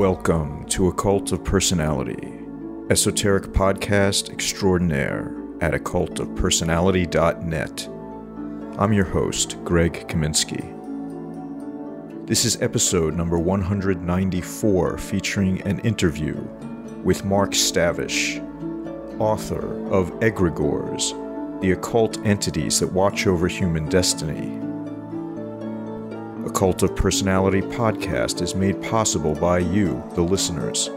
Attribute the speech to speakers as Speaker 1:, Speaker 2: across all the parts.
Speaker 1: Welcome to Occult of Personality, esoteric podcast extraordinaire at occultofpersonality.net. I'm your host, Greg Kaminsky. This is episode number 194, featuring an interview with Mark Stavish, author of Egregores, the occult entities that watch over human destiny. Occult of Personality podcast is made possible by you, the listeners,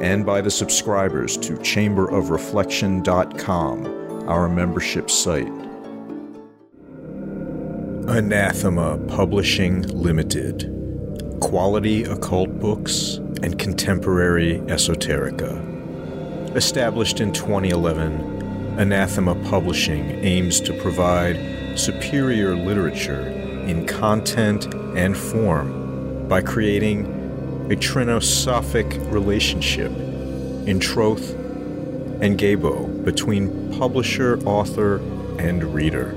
Speaker 1: and by the subscribers to chamberofreflection.com, our membership site. Anathema Publishing Limited. Quality occult books and contemporary esoterica. Established in 2011, Anathema Publishing aims to provide superior literature in content and form by creating a trinosophic relationship in troth and gabo between publisher, author, and reader.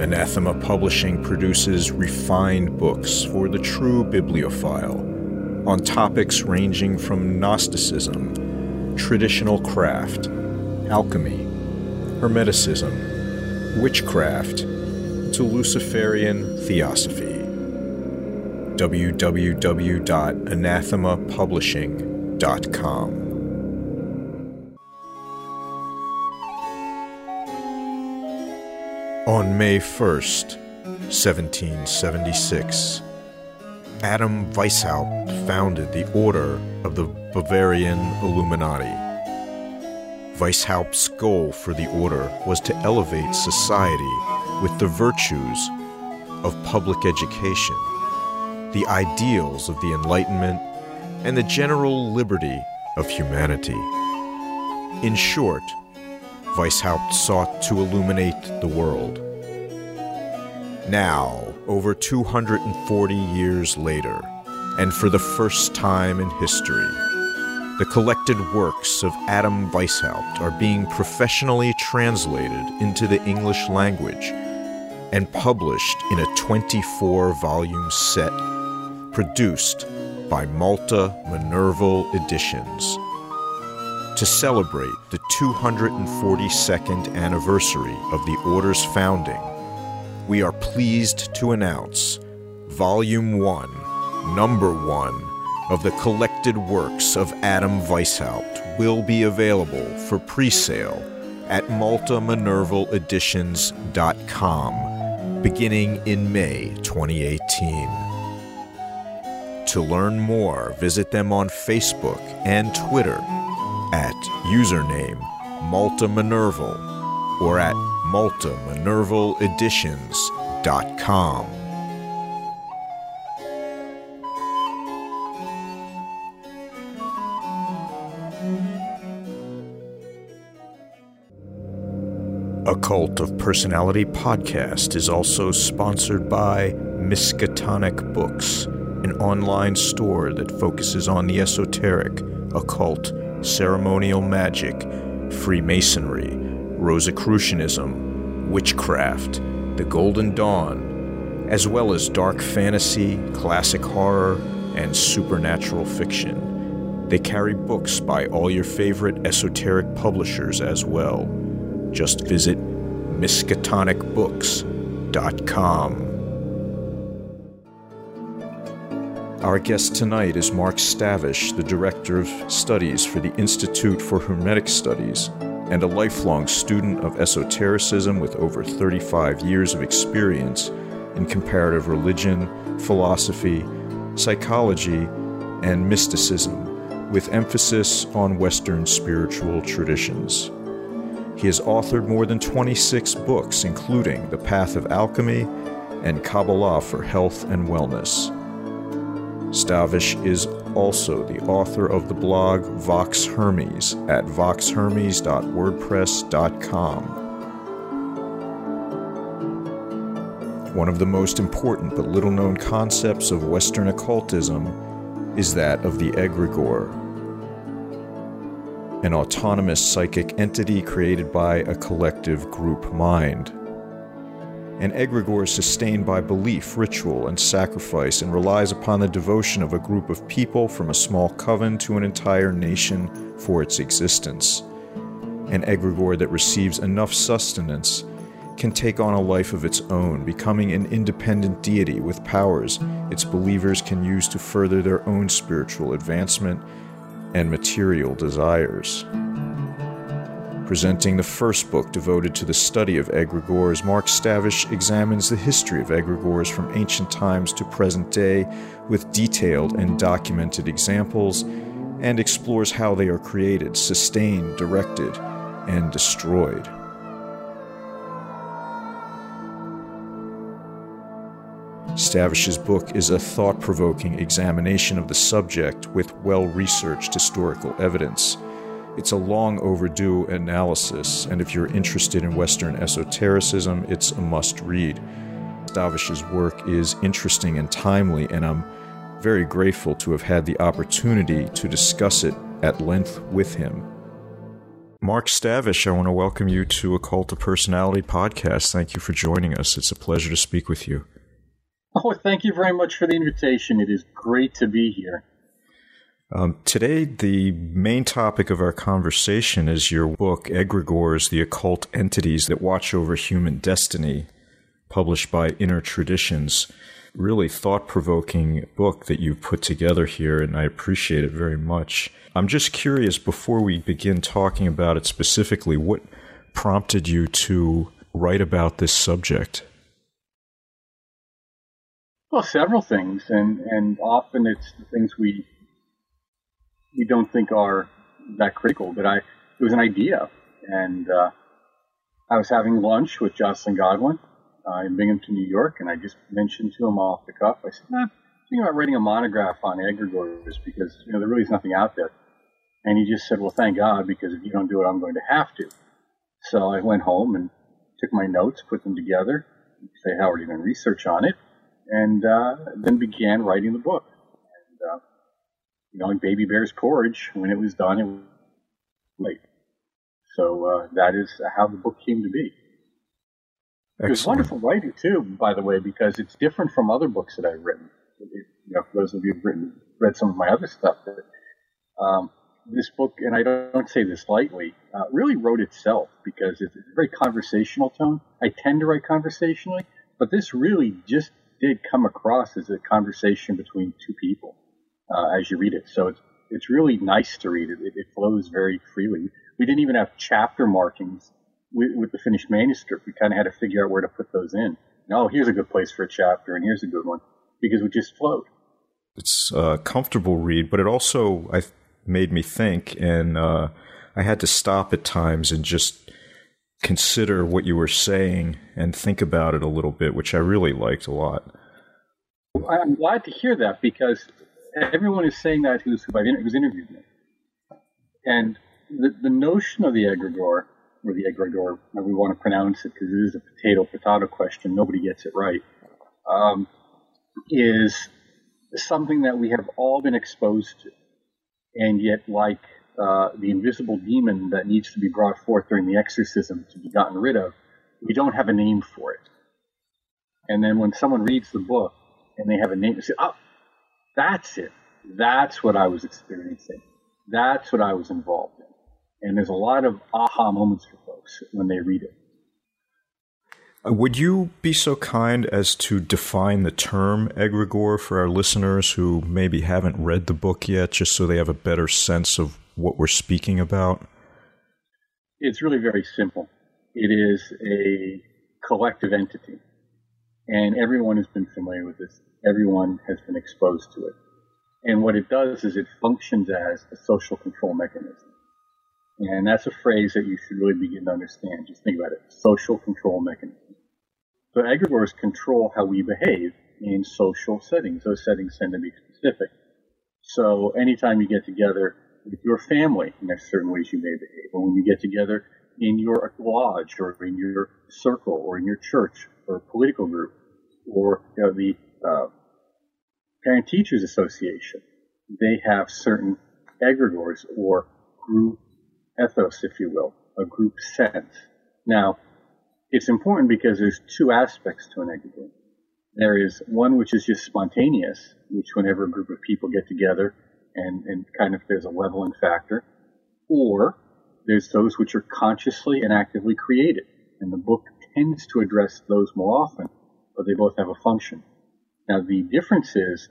Speaker 1: Anathema Publishing produces refined books for the true bibliophile on topics ranging from Gnosticism, traditional craft, alchemy, Hermeticism, witchcraft, to Luciferian theosophy. www.anathemapublishing.com. On May 1st, 1776, Adam Weishaupt founded the Order of the Bavarian Illuminati. Weishaupt's goal for the order was to elevate society with the virtues of public education, the ideals of the Enlightenment, and the general liberty of humanity. In short, Weishaupt sought to illuminate the world. Now, over 240 years later, and for the first time in history, the collected works of Adam Weishaupt are being professionally translated into the English language and published in a 24 volume set produced by Malta Minerval Editions. To celebrate the 242nd anniversary of the Order's founding, we are pleased to announce Volume 1, Number 1 of the collected works of Adam Weishaupt will be available for pre sale at maltaminervaleditions.com beginning in May 2018. To learn more, visit them on Facebook and Twitter at username Malta Minerval or at maltaminervaleditions.com. Occult of Personality podcast is also sponsored by Miskatonic Books, an online store that focuses on the esoteric, occult, ceremonial magic, Freemasonry, Rosicrucianism, witchcraft, the Golden Dawn, as well as dark fantasy, classic horror, and supernatural fiction. They carry books by all your favorite esoteric publishers as well. Just visit miskatonicbooks.com. Our guest tonight is Mark Stavish, the Director of Studies for the Institute for Hermetic Studies and a lifelong student of esotericism with over 35 years of experience in comparative religion, philosophy, psychology, and mysticism, with emphasis on Western spiritual traditions. He has authored more than 26 books, including The Path of Alchemy and Kabbalah for Health and Wellness. Stavish is also the author of the blog Vox Hermes at voxhermes.wordpress.com. One of the most important but little known concepts of Western occultism is that of the egregore, an autonomous psychic entity created by a collective group mind. An egregore is sustained by belief, ritual, and sacrifice and relies upon the devotion of a group of people from a small coven to an entire nation for its existence. An egregore that receives enough sustenance can take on a life of its own, becoming an independent deity with powers its believers can use to further their own spiritual advancement and material desires. Presenting the first book devoted to the study of egregores, Mark Stavish examines the history of egregores from ancient times to present day with detailed and documented examples and explores how they are created, sustained, directed, and destroyed. Stavish's book is a thought provoking examination of the subject with well researched historical evidence. It's a long overdue analysis, and if you're interested in Western esotericism, it's a must read. Stavish's work is interesting and timely, and I'm very grateful to have had the opportunity to discuss it at length with him. Mark Stavish, I want to welcome you to Occult of Personality podcast. Thank you for joining us. It's a pleasure to speak with you.
Speaker 2: Oh, thank you very much for the invitation. It is great to be here.
Speaker 1: Um, today, the main topic of our conversation is your book, Egregores, the Occult Entities That Watch Over Human Destiny, published by Inner Traditions. Really thought provoking book that you've put together here, and I appreciate it very much. I'm just curious, before we begin talking about it specifically, what prompted you to write about this subject?
Speaker 2: Well, several things, and, and often it's the things we we don't think are that critical. But I, it was an idea, and uh, I was having lunch with Joscelyn Godwin uh, in Binghamton, New York, and I just mentioned to him off the cuff. I said, "Nah, I'm thinking about writing a monograph on egregores because you know there really is nothing out there." And he just said, "Well, thank God, because if you don't do it, I'm going to have to." So I went home and took my notes, put them together, say Howard did research on it, and uh, then began writing the book And, you know, like Baby Bear's Porridge, when it was done, it was late. So uh, that is how the book came to be. Excellent. It was wonderful writing too, by the way, because it's different from other books that I've written. You know, for those of you who've written, read some of my other stuff, that, um, this book, and I don't say this lightly, uh, really wrote itself because it's a very conversational tone. I tend to write conversationally, but this really just did come across as a conversation between two people uh, as you read it. So it's it's really nice to read it. it. It flows very freely. We didn't even have chapter markings with, with the finished manuscript. We kind of had to figure out where to put those in. oh, here's a good place for a chapter, and here's a good one because we just flowed.
Speaker 1: It's a comfortable read, but it also I made me think, and uh, I had to stop at times and just consider what you were saying and think about it a little bit, which I really liked a lot.
Speaker 2: I'm glad to hear that because everyone is saying that who's, who's interviewed me. And the, the notion of the egregore, or the egregore, we want to pronounce it, because it is a potato potato question, nobody gets it right, um, is something that we have all been exposed to. And yet, like uh, the invisible demon that needs to be brought forth during the exorcism to be gotten rid of, we don't have a name for it. And then when someone reads the book and they have a name, they say, oh, that's it. That's what I was experiencing. That's what I was involved in. And there's a lot of aha moments for folks when they read it.
Speaker 1: Uh, would you be so kind as to define the term egregore for our listeners who maybe haven't read the book yet, just so they have a better sense of what we're speaking about?
Speaker 2: It's really very simple. It is a collective entity, and everyone has been familiar with this everyone has been exposed to it. And what it does is it functions as a social control mechanism. And that's a phrase that you should really begin to understand. Just think about it. Social control mechanism. So egregores control how we behave in social settings. Those settings tend to be specific. So anytime you get together with your family, there's certain ways you may behave. Or when you get together in your lodge or in your circle or in your church or political group or you know, the uh, Parent Teachers Association, they have certain egregores or group ethos, if you will, a group sense. Now, it's important because there's two aspects to an egregore. There is one which is just spontaneous, which whenever a group of people get together and, and kind of there's a leveling factor, or there's those which are consciously and actively created. And the book tends to address those more often, but they both have a function. Now, the difference is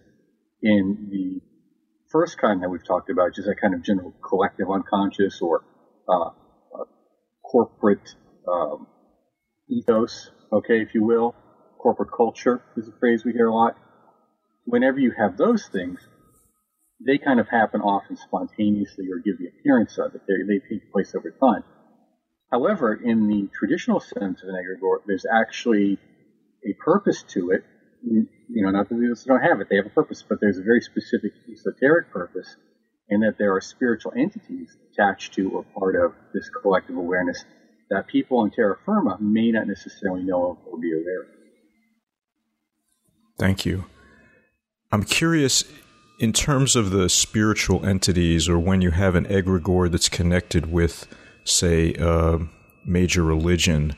Speaker 2: in the first kind that we've talked about, just that kind of general collective unconscious or uh, uh, corporate um, ethos, okay, if you will. Corporate culture is a phrase we hear a lot. Whenever you have those things, they kind of happen often spontaneously or give the appearance of it. They, they take place over time. However, in the traditional sense of an egregore, there's actually a purpose to it. You know, not that these don't have it, they have a purpose, but there's a very specific esoteric purpose in that there are spiritual entities attached to or part of this collective awareness that people on terra firma may not necessarily know of or be aware of.
Speaker 1: Thank you. I'm curious in terms of the spiritual entities or when you have an egregore that's connected with, say, a major religion,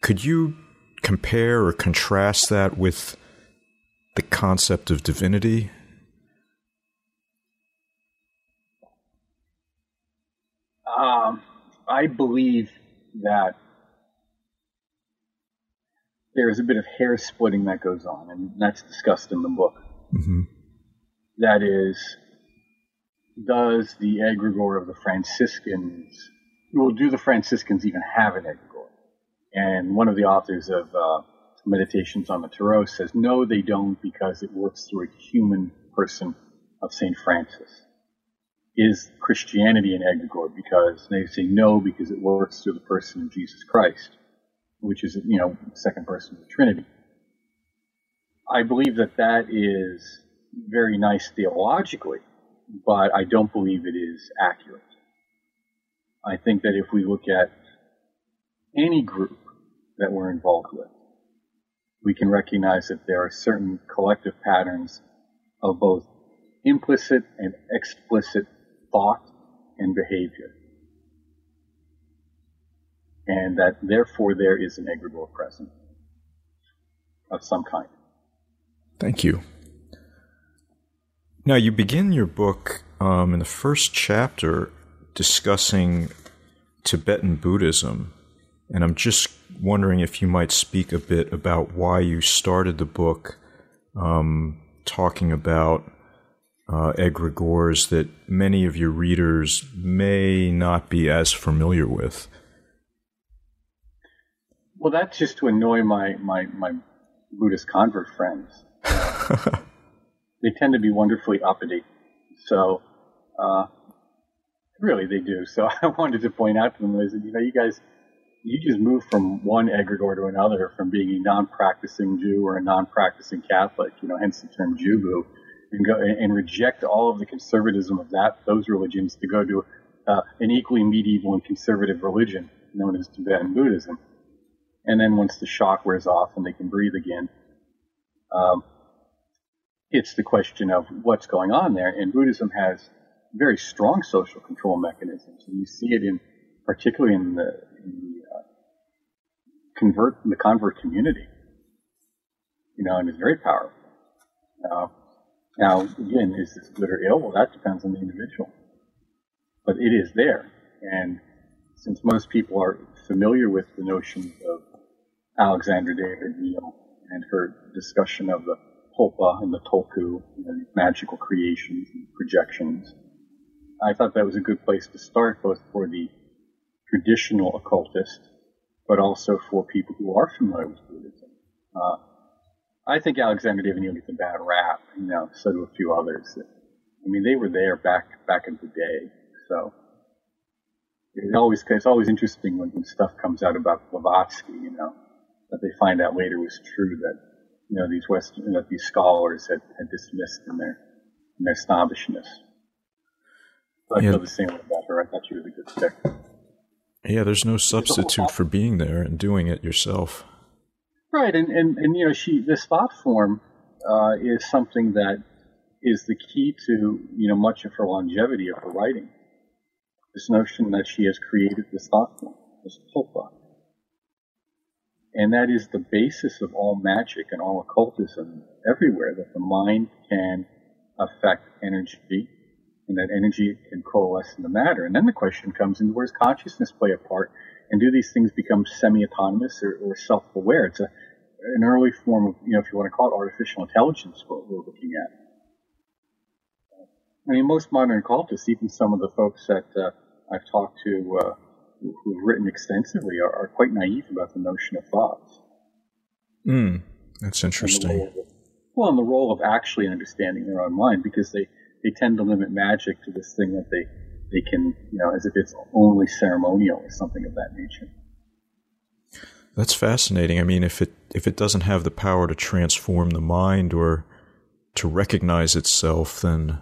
Speaker 1: could you compare or contrast that with the concept of divinity?
Speaker 2: Um, I believe that there is a bit of hair splitting that goes on, and that's discussed in the book. Mm-hmm. That is, does the egregore of the Franciscans, well, do the Franciscans even have an egregore? And one of the authors of uh, Meditations on the Tarot says, no, they don't, because it works through a human person of St. Francis is Christianity an egregore? Because they say no, because it works through the person of Jesus Christ, which is, you know, second person of the Trinity. I believe that that is very nice theologically, but I don't believe it is accurate. I think that if we look at any group that we're involved with, we can recognize that there are certain collective patterns of both implicit and explicit thought and behavior. And that therefore there is an egregore present of some kind.
Speaker 1: Thank you. Now, you begin your book um, in the first chapter discussing Tibetan Buddhism. And I'm just wondering if you might speak a bit about why you started the book um, talking about uh, egregores that many of your readers may not be as familiar with?
Speaker 2: Well, that's just to annoy my, my, my Buddhist convert friends. they tend to be wonderfully uppity. So, uh, really, they do. So I wanted to point out to them, is that, you know, you guys, you just move from one egregore to another, from being a non-practicing Jew or a non-practicing Catholic, you know, hence the term Jubu, and go and reject all of the conservatism of that those religions to go to uh, an equally medieval and conservative religion known as Tibetan Buddhism. And then once the shock wears off and they can breathe again, um, it's the question of what's going on there. And Buddhism has very strong social control mechanisms, and you see it in particularly in the, in the uh, convert the convert community. You know, and it's very powerful. Uh, now, again, is this good or ill? Well, that depends on the individual. But it is there. And since most people are familiar with the notions of Alexandra David Néel and her discussion of the tulpa and the know, magical creations and projections, I thought that was a good place to start, both for the traditional occultist, but also for people who are familiar with Buddhism. Uh, I think Alexandra Néel gets a bad rap, you know, so do a few others. I mean, they were there back back in the day, so it always it's always interesting when, when stuff comes out about Blavatsky, you know, that they find out later was true that you know these Western that these scholars had, had dismissed in their in their snobbishness. So I yeah. feel the same way about her. I thought she was a good stick.
Speaker 1: Yeah, there's no substitute for being there and doing it yourself.
Speaker 2: Right, and, and, and you know, she this thought form uh, is something that is the key to you know much of her longevity of her writing. This notion that she has created this thought form, this tulpa, And that is the basis of all magic and all occultism everywhere, that the mind can affect energy and that energy can coalesce into matter. And then the question comes in, where does consciousness play a part? And do these things become semi-autonomous or, or self-aware? It's a, an early form of, you know, if you want to call it artificial intelligence, what we're looking at. I mean, most modern occultists, even some of the folks that uh, I've talked to uh, who've written extensively, are, are, quite naive about the notion of thoughts.
Speaker 1: Hmm, that's interesting.
Speaker 2: Of, well, and the role of actually understanding their own mind, because they, they tend to limit magic to this thing that they, they can, you know, as if it's only ceremonial or something of that nature.
Speaker 1: That's fascinating. I mean, if it if it doesn't have the power to transform the mind or to recognize itself, then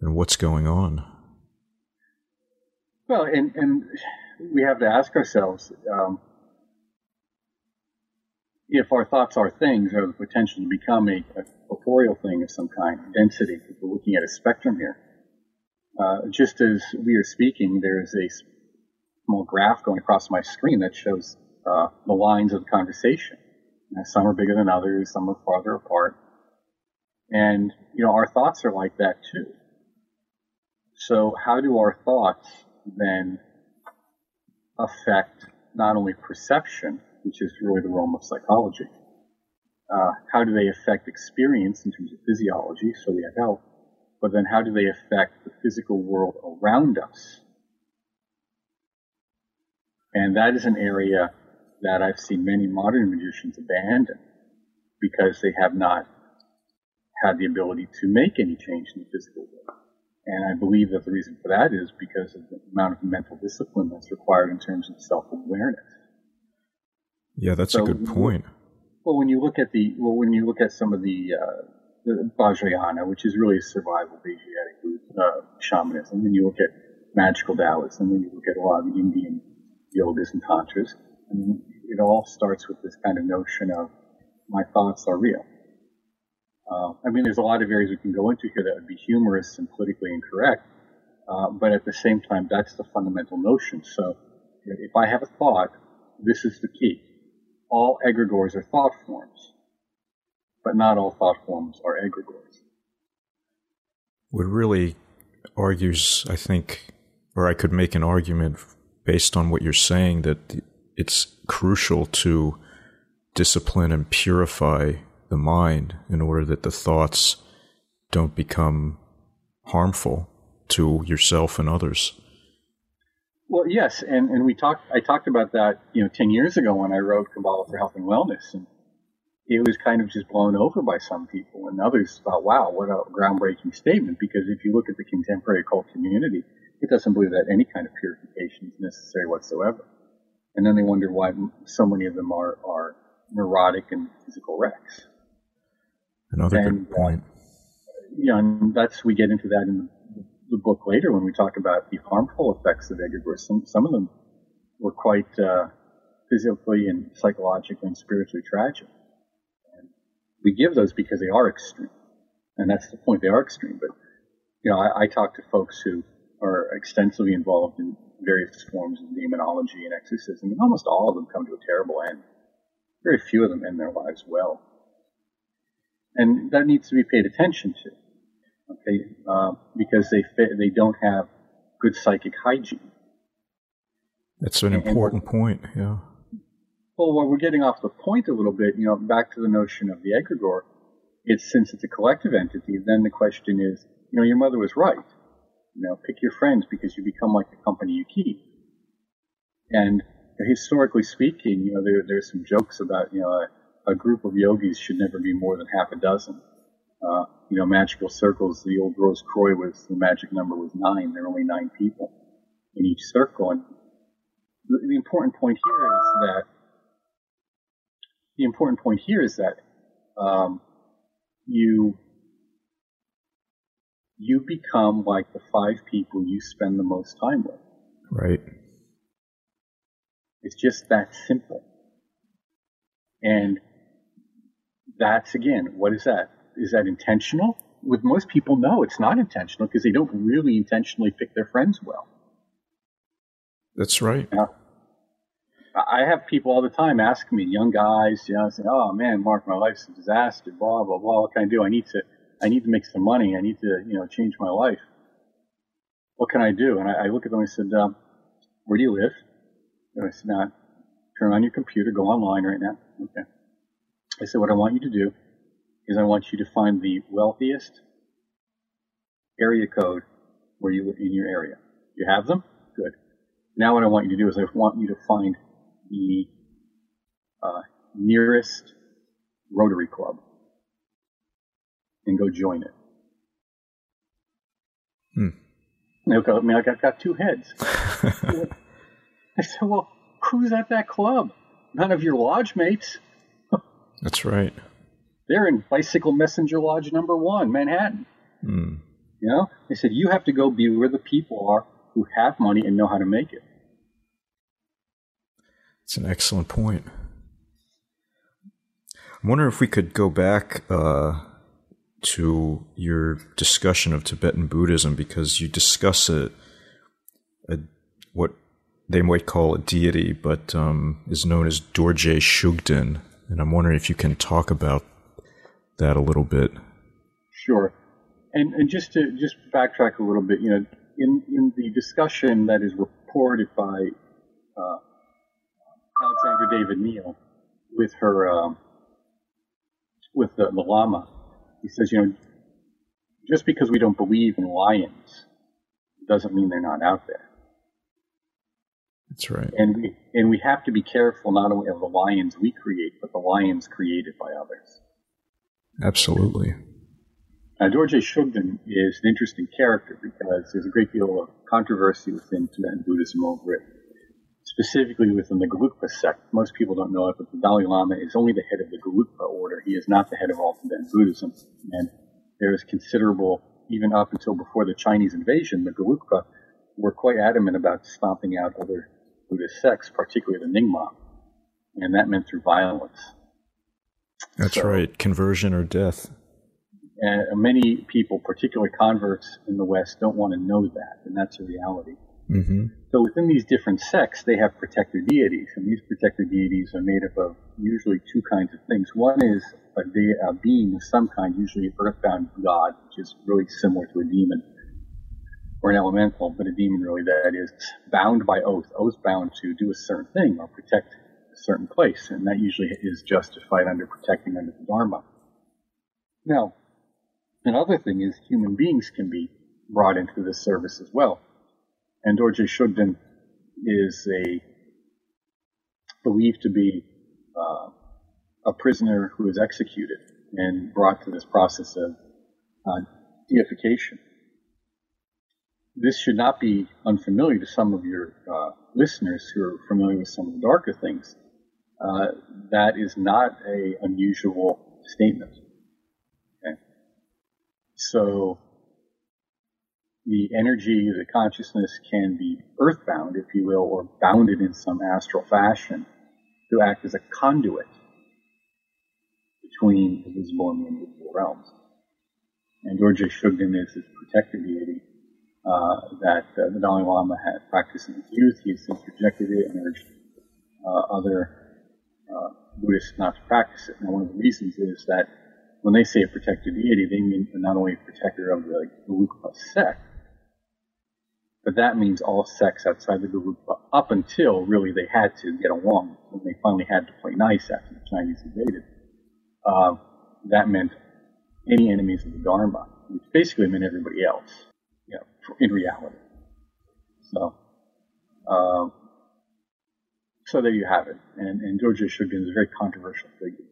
Speaker 1: then what's going on?
Speaker 2: Well, and and we have to ask ourselves um, if our thoughts are things, or the potential to become a, a corporeal thing of some kind, density. We're looking at a spectrum here. Uh, just as we are speaking, there is a small graph going across my screen that shows uh, the lines of the conversation. Know, some are bigger than others, some are farther apart. And, you know, our thoughts are like that too. So how do our thoughts then affect not only perception, which is really the realm of psychology, uh, how do they affect experience in terms of physiology, so we have health, but then how do they affect the physical world around us? And that is an area that I've seen many modern magicians abandon because they have not had the ability to make any change in the physical world. And I believe that the reason for that is because of the amount of mental discipline that's required in terms of self-awareness.
Speaker 1: Yeah, that's so, a good point.
Speaker 2: Well, when you look at the well, when you look at some of the, uh, the Vajrayana, which is really a survival Asiatic uh, shamanism, and you look at magical Taoism, and then you look at a lot of the Indian yogas and tantras, I mean, it all starts with this kind of notion of my thoughts are real. Uh, I mean, there's a lot of areas we can go into here that would be humorous and politically incorrect, uh, but at the same time, that's the fundamental notion. So, if I have a thought, this is the key. All egregores are thought forms, but not all thought forms are egregores.
Speaker 1: What really argues, I think, or I could make an argument based on what you're saying that it's crucial to discipline and purify the mind in order that the thoughts don't become harmful to yourself and others.
Speaker 2: Well, yes, and, and we talked. I talked about that, you know, ten years ago when I wrote Kabbalah for Health and Wellness, and it was kind of just blown over by some people, and others thought, "Wow, what a groundbreaking statement!" Because if you look at the contemporary occult community, it doesn't believe that any kind of purification is necessary whatsoever and then they wonder why so many of them are, are neurotic and physical wrecks.
Speaker 1: Another and, good uh, point.
Speaker 2: Yeah, and that's we get into that in the, the, book later when we talk about the harmful effects of egregores. Some some of them were quite uh, physically and psychologically and spiritually tragic. And we give those because they are extreme, and that's the point. They are extreme. But you know, I, I talk to folks who are extensively involved in various forms of demonology and exorcism, and almost all of them come to a terrible end. Very few of them end their lives well. And that needs to be paid attention to, okay, uh, because they fit, they don't have good psychic hygiene.
Speaker 1: That's an important and, point, yeah.
Speaker 2: Well, while we're getting off the point a little bit, you know, back to the notion of the egregore, it's since it's a collective entity, then the question is, you know, your mother was right you know, pick your friends because you become like the company you keep. And historically speaking, you know, there, there's some jokes about, you know, a, group of yogis should never be more than half a dozen. Uh, you know, magical circles, the old Rose Croix was, the magic number was nine. There are only nine people in each circle. And the, the important point here is that, the important point here is that, um, you you become like the five people you spend the most time with.
Speaker 1: Right.
Speaker 2: It's just that simple. And that's again, what is that? Is that intentional? With most people, no, it's not intentional because they don't really intentionally pick their friends well.
Speaker 1: That's right.
Speaker 2: I have people all the time asking me, young guys, you know, saying, "Oh man, Mark, my life's a disaster. Blah blah blah. What can I do? I need to, I need to make some money. I need to, you know, change my life. What can I do?" And I, I look at them and I said, um, "Where do you live?" And I said, "Now, turn on your computer, go online right now." Okay. I said, "What I want you to do is I want you to find the wealthiest area code where you live in your area. You have them? Good. Now what I want you to do is I want you to find the uh, nearest Rotary Club and go join it.
Speaker 1: Hmm.
Speaker 2: I mean, I got, got two heads. I said, well, who's at that club? None of your lodge mates.
Speaker 1: That's right.
Speaker 2: They're in Bicycle Messenger Lodge number one, Manhattan.
Speaker 1: Hmm.
Speaker 2: You know, they said you have to go be where the people are who have money and know how to make it.
Speaker 1: It's an excellent point. I wonder if we could go back uh, to your discussion of Tibetan Buddhism because you discuss it, a, what they might call a deity, but um, is known as Dorje Shugden, and I'm wondering if you can talk about that a little bit.
Speaker 2: Sure, and and just to just backtrack a little bit, you know, in in the discussion that is reported by uh, Alexandra David Néel with her um, with the, the Lama, he says, you know, just because we don't believe in lions doesn't mean they're not out there.
Speaker 1: That's right.
Speaker 2: And we and we have to be careful not only of the lions we create, but the lions created by others.
Speaker 1: Absolutely.
Speaker 2: Now, Dorje Shugden is an interesting character because there's a great deal of controversy within Tibetan Buddhism over it, specifically within the Gelugpa sect. Most people don't know it, but the Dalai Lama is only the head of the Gelugpa order. He is not the head of all Tibetan Buddhism. And there is considerable, even up until before the Chinese invasion, the Gelugpa were quite adamant about stomping out other Buddhist sects, particularly the Nyingma. And that meant through violence.
Speaker 1: That's so, right. Conversion or death.
Speaker 2: And many people, particularly converts in the West, don't want to know that, and that's a reality.
Speaker 1: Mm-hmm.
Speaker 2: So within these different sects, they have protector deities, and these protector deities are made up of usually two kinds of things. One is a, de- a being of some kind, usually an earthbound god, which is really similar to a demon or an elemental, but a demon really that is bound by oath, oath bound to do a certain thing or protect a certain place, and that usually is justified under protecting under the Dharma. Now, another thing is human beings can be brought into this service as well. And Dorje Shugden is a believed to be uh, a prisoner who is executed and brought to this process of uh, deification. This should not be unfamiliar to some of your uh, listeners who are familiar with some of the darker things. Uh, that is not a unusual statement. Okay? So the energy, the consciousness can be earthbound, if you will, or bounded in some astral fashion to act as a conduit between the visible and the invisible realms. And Dorje Shugden is his protector deity that uh, the Dalai Lama had practiced in his youth. He has since rejected it and urged uh, other uh, Buddhists not to practice it. Now, one of the reasons is that when they say a protector deity, they mean not only a protector of the Gelugpa sect, but that means all sects outside the Gelugpa up until really they had to get along when they finally had to play nice after the Chinese invaded. Uh, that meant any enemies of the Dharma, which basically meant everybody else, you know, in reality. So, uh, so there you have it. And, and Dorje Shugden is a very controversial figure.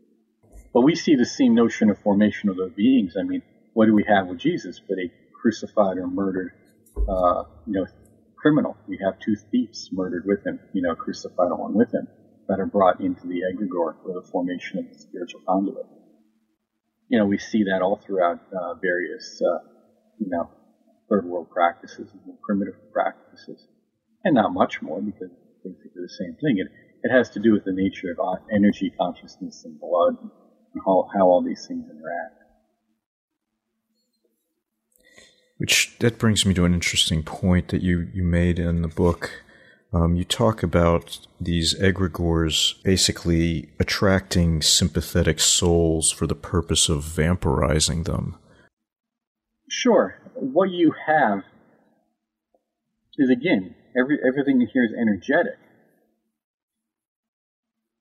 Speaker 2: But we see the same notion of formation of those beings. I mean, what do we have with Jesus but a crucified or murdered uh, you know, criminal. We have two thieves murdered with him, you know, crucified along with him, that are brought into the egregore for the formation of the spiritual conduit. You know, we see that all throughout uh, various, uh, you know, third world practices and more primitive practices, and not much more because it's basically the same thing. It, it has to do with the nature of uh, energy, consciousness, and blood, and how, how all these things interact.
Speaker 1: Which that brings me to an interesting point that you, you made in the book um, you talk about these egregores basically attracting sympathetic souls for the purpose of vampirizing them.
Speaker 2: Sure. What you have is again, every everything here is energetic.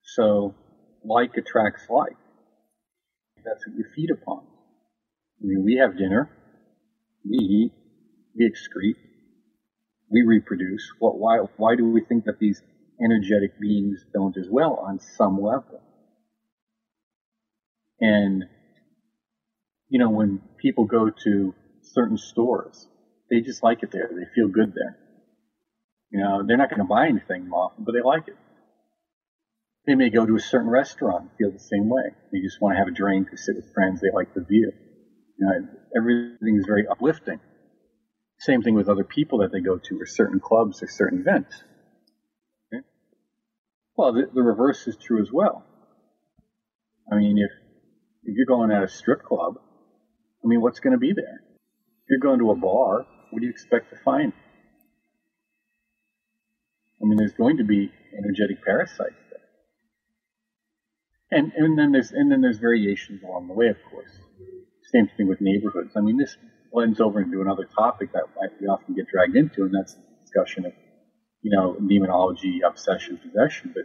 Speaker 2: So, like attracts like. That's what you feed upon. I mean, we have dinner, we eat, we excrete, we reproduce. What, why, why do we think that these energetic beings don't as well on some level? And, you know, when people go to certain stores, they just like it there. They feel good there. You know, they're not going to buy anything often, but they like it. They may go to a certain restaurant, feel the same way. They just want to have a drink, or sit with friends. They like the view. You know, everything is very uplifting. Same thing with other people that they go to, or certain clubs, or certain events. Okay? Well, the, the reverse is true as well. I mean, if if you're going at a strip club, I mean, what's going to be there? You're going to a bar, what do you expect to find? I mean, there's going to be energetic parasites there, and and then there's and then there's variations along the way, of course. Same thing with neighborhoods. I mean, this blends over into another topic that we often get dragged into, and that's the discussion of, you know, demonology, obsession, possession. But,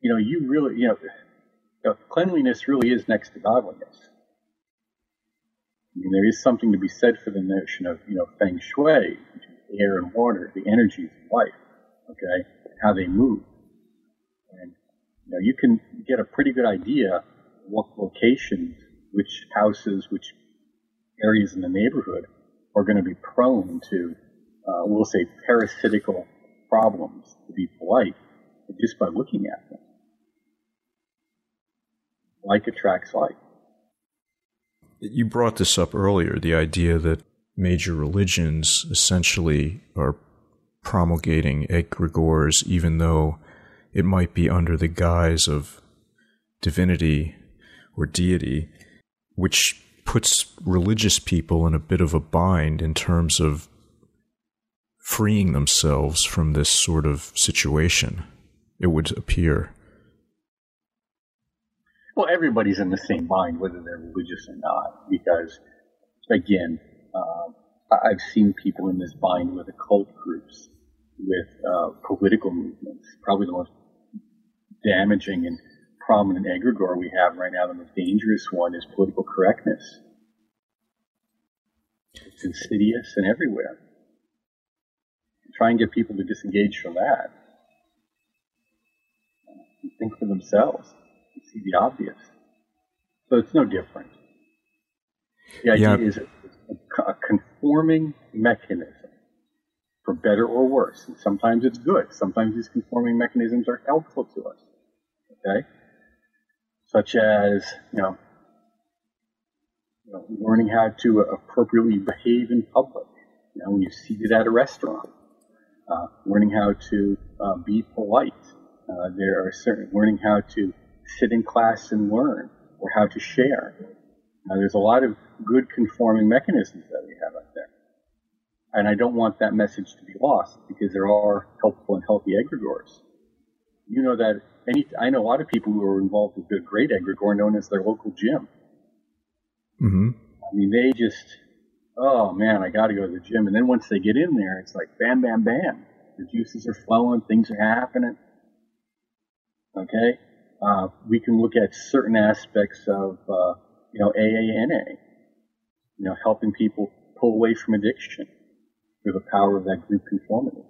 Speaker 2: you know, you really, you know, you know cleanliness really is next to godliness. I mean, there is something to be said for the notion of, you know, feng shui, air and water, the energies of life, okay, how they move. And, you know, you can get a pretty good idea what locations which houses, which areas in the neighborhood are going to be prone to, uh, we'll say, parasitical problems, to be polite, just by looking at them. Like attracts like.
Speaker 1: You brought this up earlier the idea that major religions essentially are promulgating egregores, even though it might be under the guise of divinity or deity which puts religious people in a bit of a bind in terms of freeing themselves from this sort of situation, it would appear.
Speaker 2: Well, everybody's in the same bind, whether they're religious or not, because, again, uh, I've seen people in this bind with occult groups, with uh, political movements. Probably the most damaging and prominent egregore we have right now, the most dangerous one, is political correctness. It's insidious and everywhere. Try and get people to disengage from that. Think for themselves. See the obvious. So it's no different. The idea yeah. is a, a conforming mechanism for better or worse. And sometimes it's good. Sometimes these conforming mechanisms are helpful to us. Okay? such as you know, you know learning how to appropriately behave in public. You know, when you're seated at a restaurant, uh, learning how to uh, be polite. Uh, there are certain learning how to sit in class and learn, or how to share. there's a lot of good conforming mechanisms that we have out there. And I don't want that message to be lost because there are helpful and healthy egregores. You know that any, I know a lot of people who are involved with the great egregore known as their local gym.
Speaker 1: Mm-hmm.
Speaker 2: I mean, they just, oh man, I got to go to the gym. And then once they get in there, it's like bam, bam, bam. The juices are flowing, things are happening. Okay? Uh, we can look at certain aspects of, uh, you know, AANA, you know, helping people pull away from addiction through the power of that group conformity.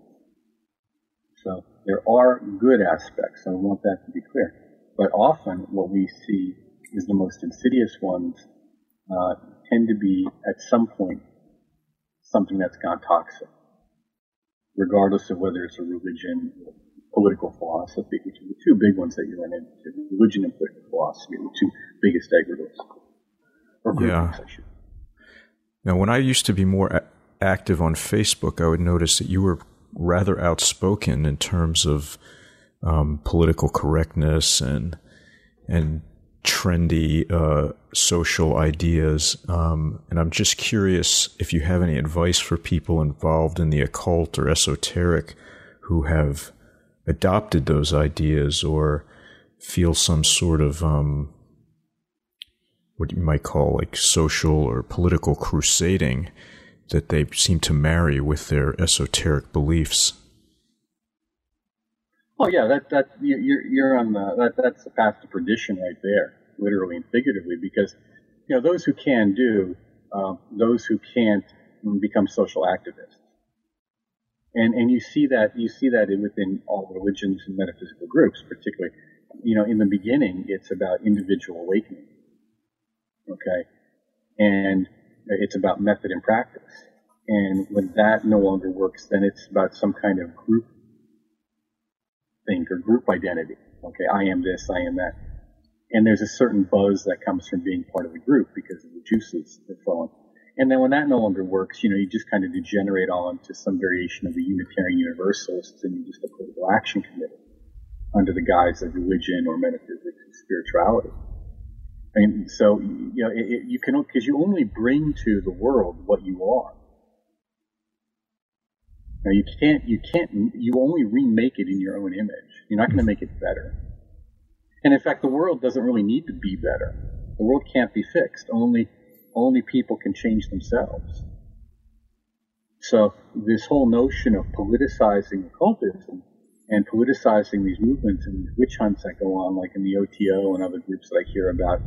Speaker 2: So there are good aspects. I want that to be clear. But often what we see is the most insidious ones uh, tend to be at some point something that's gone toxic, regardless of whether it's a religion political philosophy, which are the two big ones that you run into. Religion and political philosophy are the two biggest.
Speaker 1: Or yeah. Now, when I used to be more a- active on Facebook, I would notice that you were rather outspoken in terms of um, political correctness and and trendy uh, social ideas. Um, and I'm just curious if you have any advice for people involved in the occult or esoteric who have adopted those ideas or feel some sort of um, what you might call like social or political crusading that they seem to marry with their esoteric beliefs.
Speaker 2: Oh yeah, that that you're you're on the that that's the path to perdition right there, literally and figuratively, because you know those who can do, uh, those who can't become social activists, and and you see that you see that within all religions and metaphysical groups, particularly, you know, in the beginning, it's about individual awakening, okay, and it's about method and practice, and when that no longer works, then it's about some kind of group think or group identity. Okay, I am this, I am that. And there's a certain buzz that comes from being part of the group because of the juices that flow. And then when that no longer works, you know, you just kind of degenerate all into some variation of the Unitarian Universalists and you just a political action committee under the guise of religion or metaphysics and spirituality. And so, you know, it, it, you can, because you only bring to the world what you are. Now you can't, you can't, you only remake it in your own image. You're not going to make it better. And in fact, the world doesn't really need to be better. The world can't be fixed. Only, only people can change themselves. So this whole notion of politicizing occultism and politicizing these movements and these witch hunts that go on, like in the OTO and other groups that I hear about,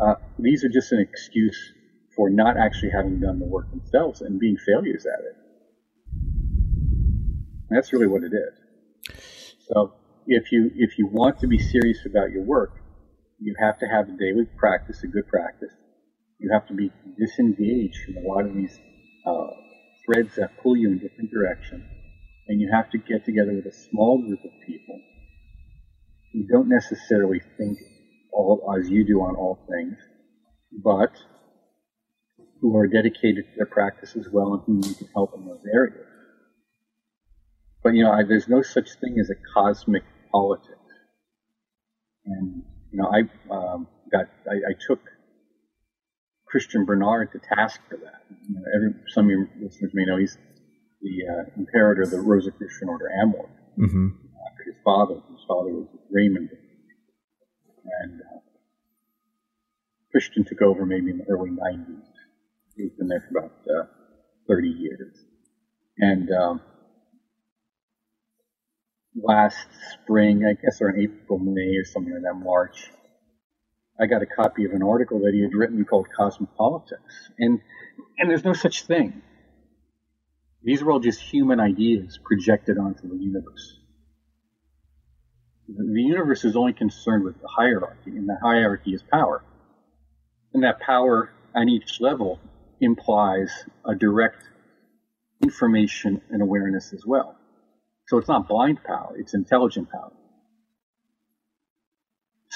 Speaker 2: uh, these are just an excuse for not actually having done the work themselves and being failures at it. That's really what it is. So if you if you want to be serious about your work, you have to have a daily practice, a good practice. You have to be disengaged from a lot of these uh, threads that pull you in different directions, and you have to get together with a small group of people who don't necessarily think all as you do on all things, but who are dedicated to their practice as well and whom you can help in those areas. But you know, I, there's no such thing as a cosmic politics. And you know, I um, got I, I, took Christian Bernard to task for that. You know, every, some of your listeners may know he's the uh, imperator of the Rosicrucian Order AMORC. Mm-hmm. After his father, his father was Raymond, and uh, Christian took over maybe in the early '90s. He's been there for about uh, 30 years, and um, last spring, I guess, or in April, May, or something like that, March, I got a copy of an article that he had written called Cosmopolitics. And, and there's no such thing. These are all just human ideas projected onto the universe. The universe is only concerned with the hierarchy, and the hierarchy is power. And that power on each level implies a direct information and awareness as well. So it's not blind power, it's intelligent power.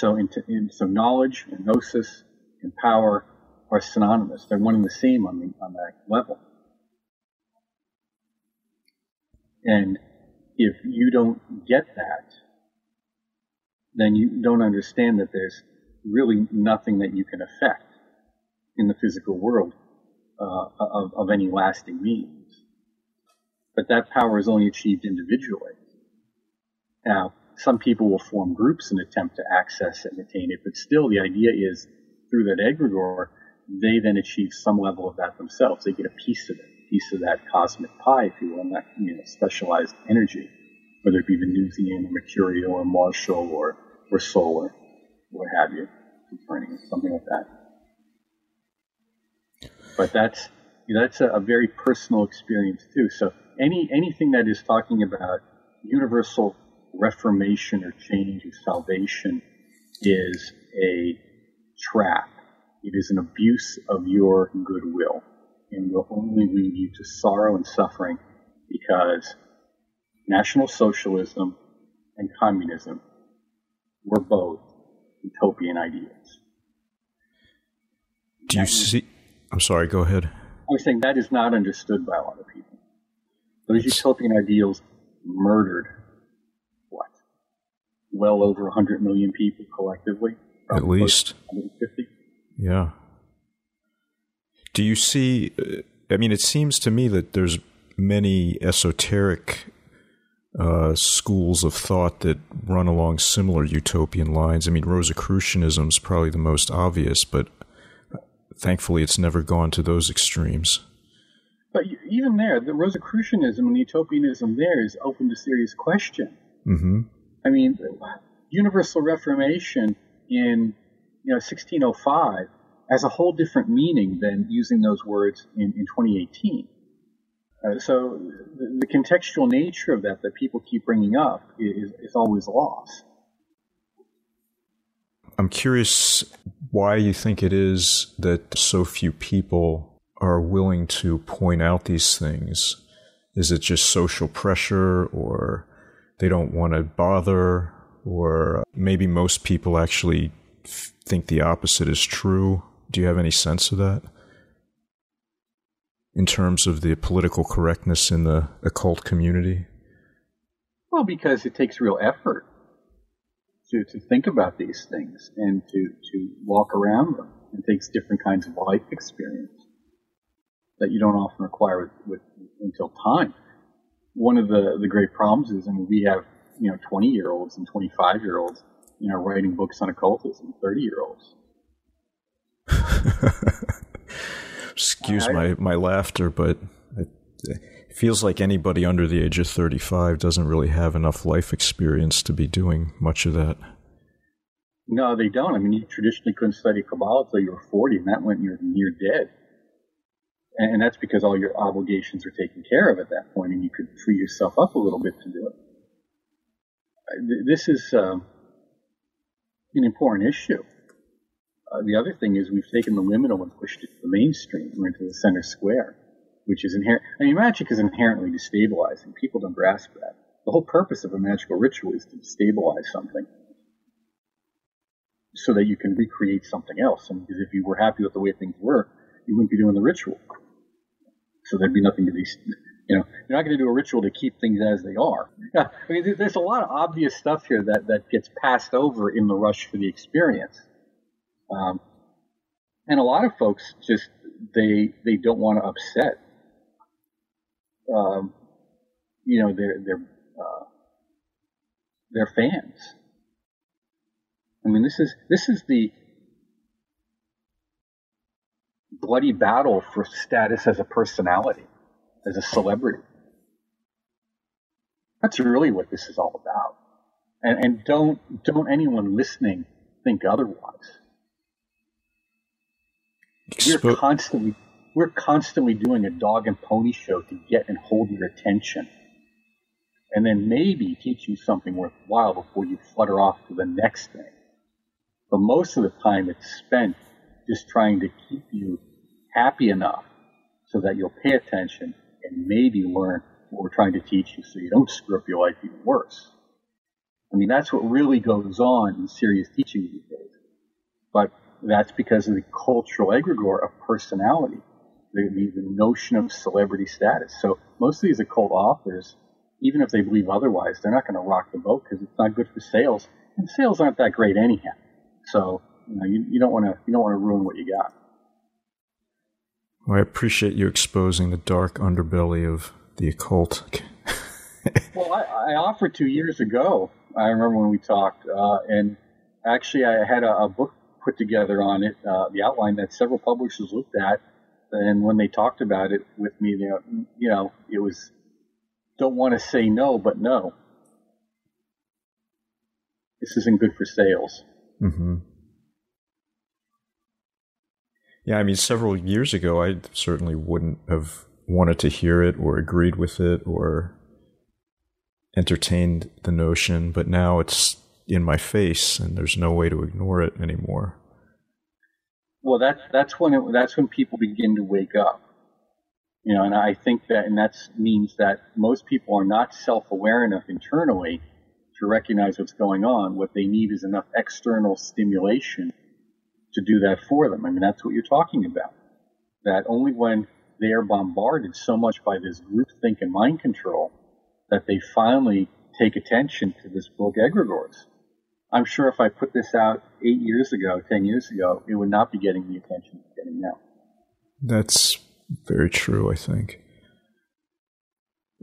Speaker 2: So, in, in, so knowledge and gnosis and power are synonymous. They're one and the same on, the, on that level. And if you don't get that, then you don't understand that there's really nothing that you can affect in the physical world uh, of, of any lasting meaning but that power is only achieved individually. Now, some people will form groups and attempt to access and attain it, but still the idea is through that egregore, they then achieve some level of that themselves. They get a piece of it, piece of that cosmic pie, if you will, and that you know, specialized energy, whether it be Venusian or Mercurial or Martial or, or solar, what have you, something like that. But that's that's a, a very personal experience too. So any anything that is talking about universal reformation or change or salvation is a trap. It is an abuse of your goodwill and will only lead you to sorrow and suffering because National Socialism and communism were both utopian ideas.
Speaker 1: Do you see? I'm sorry, go ahead.
Speaker 2: I was saying that is not understood by a lot of people. Those utopian ideals murdered? Well over 100 million people collectively.
Speaker 1: At least. 150. Yeah. Do you see? Uh, I mean, it seems to me that there's many esoteric uh, schools of thought that run along similar utopian lines. I mean, Rosicrucianism is probably the most obvious, but thankfully it's never gone to those extremes.
Speaker 2: But even there, the Rosicrucianism and the utopianism there is open to serious question.
Speaker 1: Mm-hmm.
Speaker 2: I mean, universal reformation in you know 1605 has a whole different meaning than using those words in, in 2018. Uh, so the, the, contextual nature of that that people keep bringing up is, is always lost.
Speaker 1: I'm curious why you think it is that so few people are willing to point out these things. Is it just social pressure or they don't want to bother or uh, maybe most people actually think the opposite is true? Do you have any sense of that? In terms of the political correctness in the occult community?
Speaker 2: Well, because it takes real effort to, to think about these things and to, to walk around them. It takes different kinds of life experience that you don't often acquire with, with until time. One of the, the great problems is, I mean, we have, you know, 20 year olds and 25 year olds, you know, writing books on occultism, 30 year olds.
Speaker 1: Excuse my, my laughter, but it, it feels like anybody under the age of 35 doesn't really have enough life experience to be doing much of that.
Speaker 2: No, they don't. I mean, you traditionally couldn't study Kabbalah until you were 40, and that went you're near dead. And that's because all your obligations are taken care of at that point, and you could free yourself up a little bit to do it. This is um, an important issue. Uh, the other thing is we've taken the liminal and pushed it to the mainstream. We're into the center square, which is inherent. I mean, magic is inherently destabilizing. People don't grasp that. The whole purpose of a magical ritual is to destabilize something so that you can recreate something else. And because if you were happy with the way things were, you wouldn't be doing the ritual. So there'd be nothing to be, you know, you're not going to do a ritual to keep things as they are. Yeah, I mean, there's a lot of obvious stuff here that, that gets passed over in the rush for the experience. Um, and a lot of folks just they they don't want to upset um, you know their their uh, their fans. I mean, this is this is the bloody battle for status as a personality, as a celebrity. That's really what this is all about. And, and don't don't anyone listening think otherwise. We're constantly we're constantly doing a dog and pony show to get and hold your attention. And then maybe teach you something worthwhile before you flutter off to the next thing. But most of the time it's spent just trying to keep you happy enough so that you'll pay attention and maybe learn what we're trying to teach you so you don't screw up your life even worse. I mean, that's what really goes on in serious teaching these days. But that's because of the cultural egregore of personality, the, the, notion of celebrity status. So most of these occult authors, even if they believe otherwise, they're not going to rock the boat because it's not good for sales, and sales aren't that great anyhow. So you know you, you don't want to you don't want to ruin what you got.
Speaker 1: Well, I appreciate you exposing the dark underbelly of the occult.
Speaker 2: well, I, I, offered two years ago. I remember when we talked, uh, and actually, I had a, a book put together on it, uh, the outline that several publishers looked at, and when they talked about it with me, you know, you know it was don't want to say no, but no. This isn't good for sales.
Speaker 1: Mm-hmm. Yeah, I mean, several years ago, I certainly wouldn't have wanted to hear it or agreed with it or entertained the notion, but now it's in my face, and there's no way to ignore it anymore.
Speaker 2: Well, that's that's when it, that's when people begin to wake up, you know. And I think that, and that means that most people are not self-aware enough internally to recognize what's going on. What they need is enough external stimulation to do that for them. I mean, that's what you're talking about. That only when they are bombarded so much by this group think and mind control that they finally take attention to this book egregores. I'm sure if I put this out eight years ago, ten years ago, it would not be getting the attention it's getting now.
Speaker 1: That's very true, I think.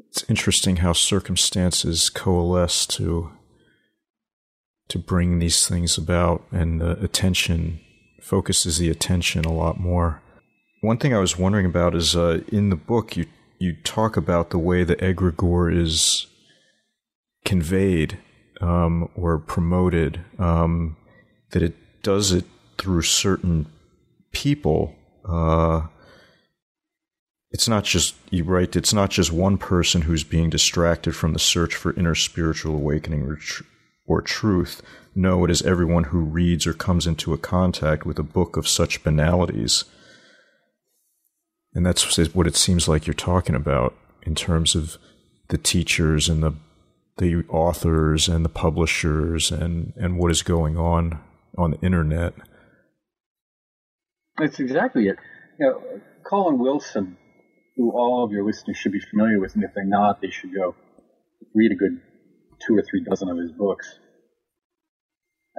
Speaker 1: it's interesting how circumstances coalesce to to bring these things about, and the attention focuses the attention a lot more. One thing I was wondering about is uh, in the book you you talk about the way the egregore is conveyed um, or promoted, um, that it does it through certain people. Uh, it's not just you write. It's not just one person who's being distracted from the search for inner spiritual awakening or, tr- or truth. No, it is everyone who reads or comes into a contact with a book of such banalities. And that's what it seems like you're talking about in terms of the teachers and the the authors and the publishers and, and what is going on on the internet.
Speaker 2: That's exactly it. You know, Colin Wilson who all of your listeners should be familiar with, and if they're not, they should go read a good two or three dozen of his books.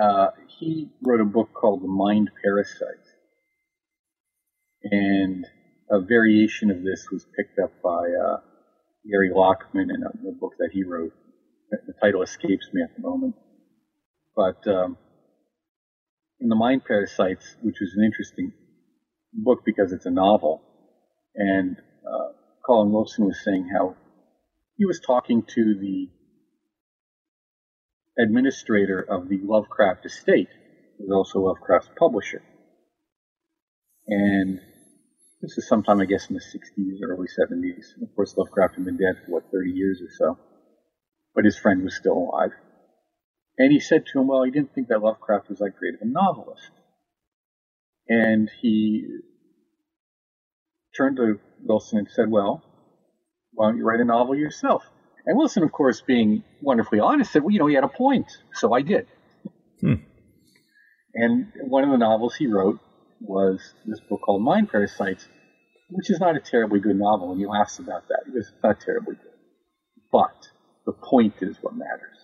Speaker 2: Uh, he wrote a book called The Mind Parasite. And a variation of this was picked up by uh, Gary Lachman in a, a, book that he wrote. The title escapes me at the moment. But um, in The Mind Parasites, which was an interesting book because it's a novel, and uh, Colin Wilson was saying how he was talking to the administrator of the Lovecraft estate, who was also Lovecraft's publisher. And this is sometime, I guess, in the 60s, early 70s. Of course, Lovecraft had been dead for, what, 30 years or so. But his friend was still alive. And he said to him, well, he didn't think that Lovecraft was that great of a novelist. And he turned to Wilson and said, Well, why don't you write a novel yourself? And Wilson, of course, being wonderfully honest, said, Well, you know, he had a point. So I did. Hmm. And one of the novels he wrote was this book called Mind Parasites, which is not a terribly good novel. And you asked about that. Goes, It's not terribly good. But the point is what matters.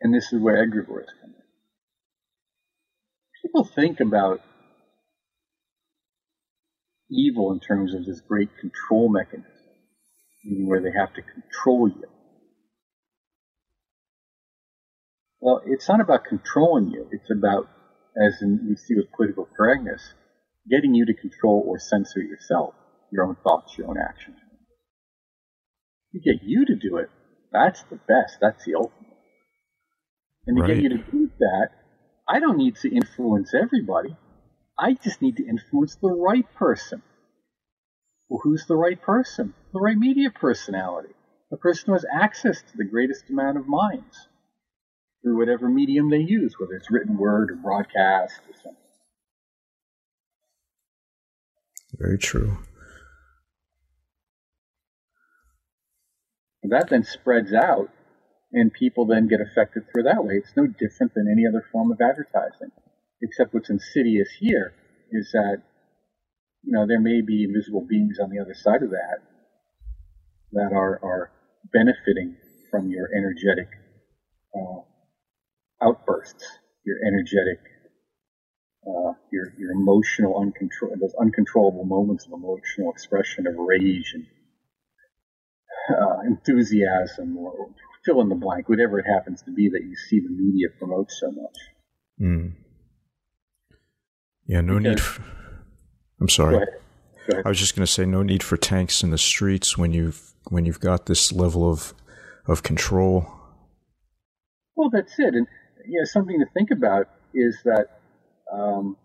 Speaker 2: And this is where egregores come in. People think about evil in terms of this great control mechanism, meaning where they have to control you. Well, it's not about controlling you. It's about, as in, we see with political correctness, getting you to control or censor yourself, your own thoughts, your own actions. You get you to do it. That's the best. That's the ultimate. And to right. get you to do that, I don't need to influence everybody. I just need to influence the right person. Well, who's the right person? The right media personality. The person who has access to the greatest amount of minds through whatever medium they use, whether it's written word or broadcast or something.
Speaker 1: Very true.
Speaker 2: that then spreads out, and people then get affected through that way. It's no different than any other form of advertising except what's insidious here is that you know there may be invisible beings on the other side of that that are are benefiting from your energetic uh, outbursts, your energetic, uh, your your emotional uncontrol those uncontrollable moments of emotional expression of rage and uh, enthusiasm or fill in the blank, whatever it happens to be that you see the media promote so much.
Speaker 1: Mm. Yeah, no because, need. For, I'm sorry.
Speaker 2: Go ahead. Go ahead.
Speaker 1: I was just going to say, no need for tanks in the streets when you've when you've got this level of of control.
Speaker 2: Well, that's it, and you know something to think about is that um,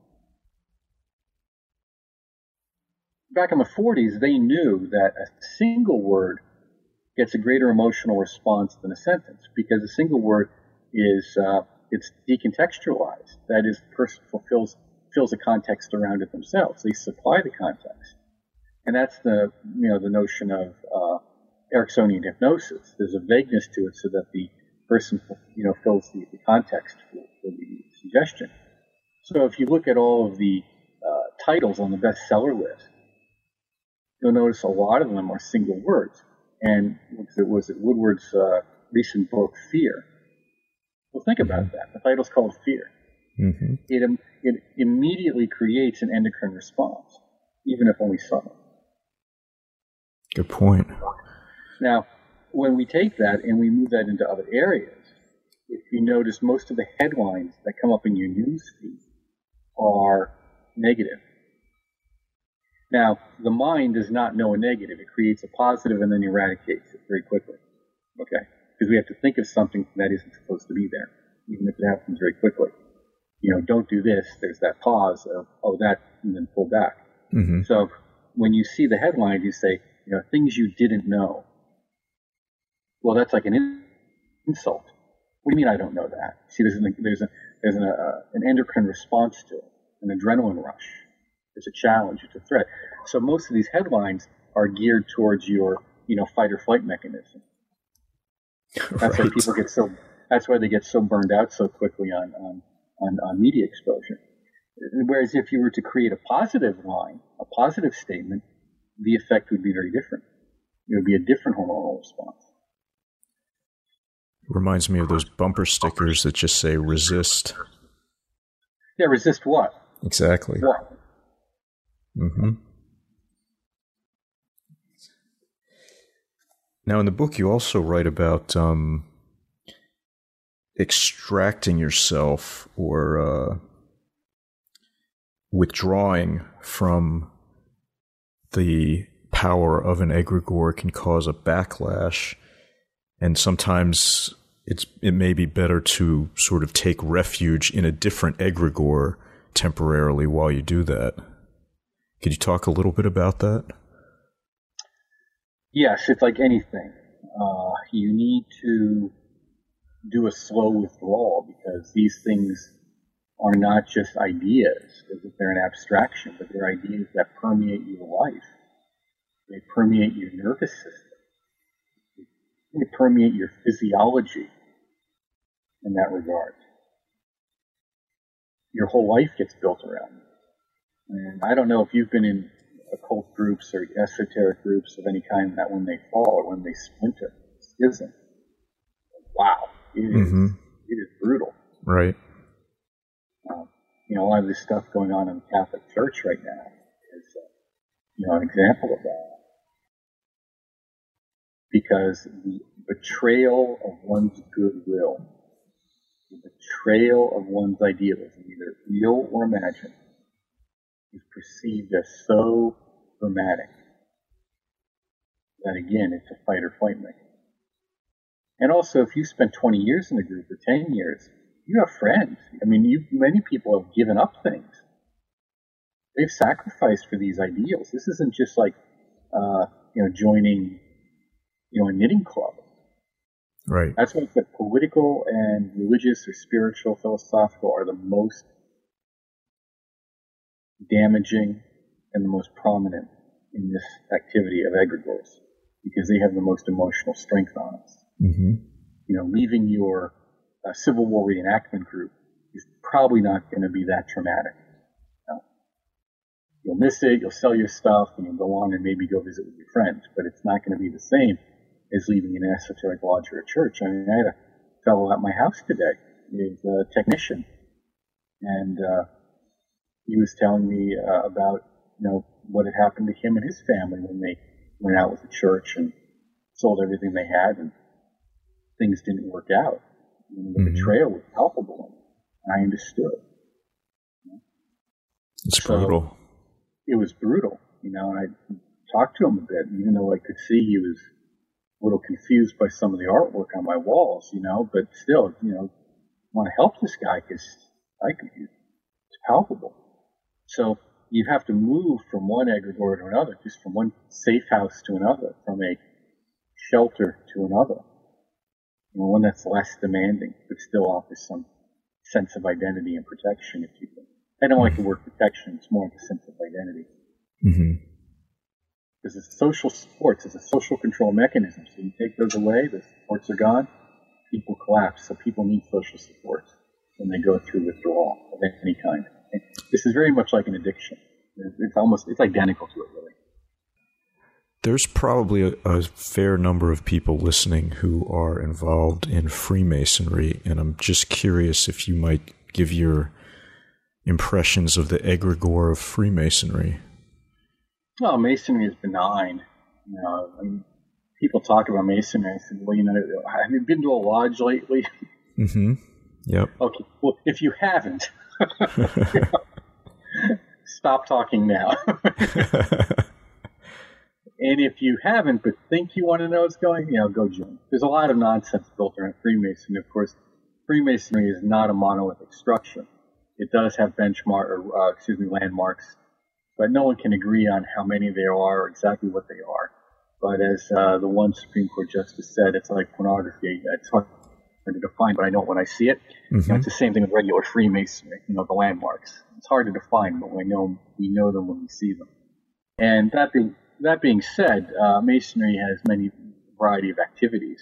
Speaker 2: back in the 40s, they knew that a single word gets a greater emotional response than a sentence because a single word is uh, it's decontextualized. That is, the person fulfills fills a context around it themselves. They supply the context, and that's the you know the notion of uh, Ericksonian hypnosis. There's a vagueness to it, so that the person you know fills the, the context for, for, the suggestion. So if you look at all of the uh, titles on the bestseller list, you'll notice a lot of them are single words. And it was it Woodward's uh, recent book, Fear. Well, think about that. The title's called Fear. Mm-hmm. It, it immediately creates an endocrine response, even if only subtle.
Speaker 1: Good point.
Speaker 2: Now, when we take that and we move that into other areas, if you notice, most of the headlines that come up in your news feed are negative. Now, the mind does not know a negative. It creates a positive and then eradicates it very quickly. Okay? Because we have to think of something that isn't supposed to be there, even if it happens very quickly. You know, don't do this. There's that pause of, oh, that, and then pull back.
Speaker 1: Mm-hmm.
Speaker 2: So when you see the headlines, you say, you know, things you didn't know. Well, that's like an insult. What do you mean I don't know that? See, there's, an, there's, a, there's an, uh, an endocrine response to it, an adrenaline rush. It's a challenge, it's a threat. So most of these headlines are geared towards your, you know, fight or flight mechanism. That's right. why people get so. That's why they get so burned out so quickly on, on, on, on media exposure. Whereas if you were to create a positive line, a positive statement, the effect would be very different. It would be a different hormonal response.
Speaker 1: Reminds me of those bumper stickers that just say resist.
Speaker 2: Yeah, resist what?
Speaker 1: Exactly.
Speaker 2: What?
Speaker 1: Mm-hmm. Now, in the book, you also write about um, extracting yourself or uh, withdrawing from the power of an egregore can cause a backlash, and sometimes it's it may be better to sort of take refuge in a different egregore temporarily while you do that. Could you talk a little bit about that?
Speaker 2: Yes, it's like anything. Uh, you need to do a slow withdrawal because these things are not just ideas, as if they're an abstraction, but they're ideas that permeate your life. They permeate your nervous system. They permeate your physiology in that regard. Your whole life gets built around. And I don't know if you've been in occult groups or esoteric groups of any kind that when they fall or when they splinter, schism. Wow, it is,
Speaker 1: mm-hmm.
Speaker 2: it is brutal.
Speaker 1: Right.
Speaker 2: Um, you know, a lot of this stuff going on in the Catholic Church right now is, uh, you know, an example of that. Because the betrayal of one's goodwill, the betrayal of one's idealism, either real or imagined, is perceived as so dramatic that again, it's a fight or flight mechanism. And also, if you spend 20 years in a group or 10 years, you have friends. I mean, you, many people have given up things. They've sacrificed for these ideals. This isn't just like, uh, you know, joining, you know, a knitting club.
Speaker 1: Right.
Speaker 2: That's why the political and religious or spiritual, philosophical are the most damaging and the most prominent in this activity of egregores because they have the most emotional strength on us.
Speaker 1: Mm-hmm.
Speaker 2: You know, leaving your uh, Civil War reenactment group is probably not going to be that traumatic. You know? You'll miss it, you'll sell your stuff, and you'll go on and maybe go visit with your friends, but it's not going to be the same as leaving an esoteric lodge or a church. I mean, I had a fellow at my house today. He's a technician, and uh, he was telling me uh, about you know what had happened to him and his family when they went out with the church and sold everything they had, and things didn't work out. And the mm-hmm. betrayal was palpable, and I understood.
Speaker 1: It's so brutal.
Speaker 2: It was brutal, you know. And I talked to him a bit, even though I could see he was a little confused by some of the artwork on my walls, you know. But still, you know, I want to help this guy because I could. It's palpable. So you have to move from one egregore to another, just from one safe house to another, from a shelter to another. One that's less demanding, but still offers some sense of identity and protection, if you will. I don't like the word protection, it's more like a sense of identity.
Speaker 1: Mm-hmm.
Speaker 2: Because it's social supports, it's a social control mechanism. So you take those away, the supports are gone, people collapse. So people need social supports when they go through withdrawal of any kind. This is very much like an addiction. It's almost it's identical to it, really.
Speaker 1: There's probably a, a, fair number of people listening who are involved in Freemasonry, and I'm just curious if you might give your impressions of the egregore of Freemasonry.
Speaker 2: Well, Masonry is benign. You know, I mean, people talk about masonry. I said, well, you know, have you been to a lodge lately?
Speaker 1: Mm-hmm. Yep.
Speaker 2: Okay. Well, if you haven't, stop talking now. and if you haven't, but think you want to know what's going, you know, go join. There's a lot of nonsense built around Freemasonry. Of course, Freemasonry is not a monolithic structure. It does have benchmark, or uh, excuse me, landmarks, but no one can agree on how many there are or exactly what they are. But as uh, the one Supreme Court justice said, it's like pornography. It's hard to define, but I know it when I see it. Mm-hmm. You know, it's the same thing with regular Freemasonry. You know, the landmarks. It's hard to define, but we know we know them when we see them. And that being that being said, uh, Masonry has many variety of activities.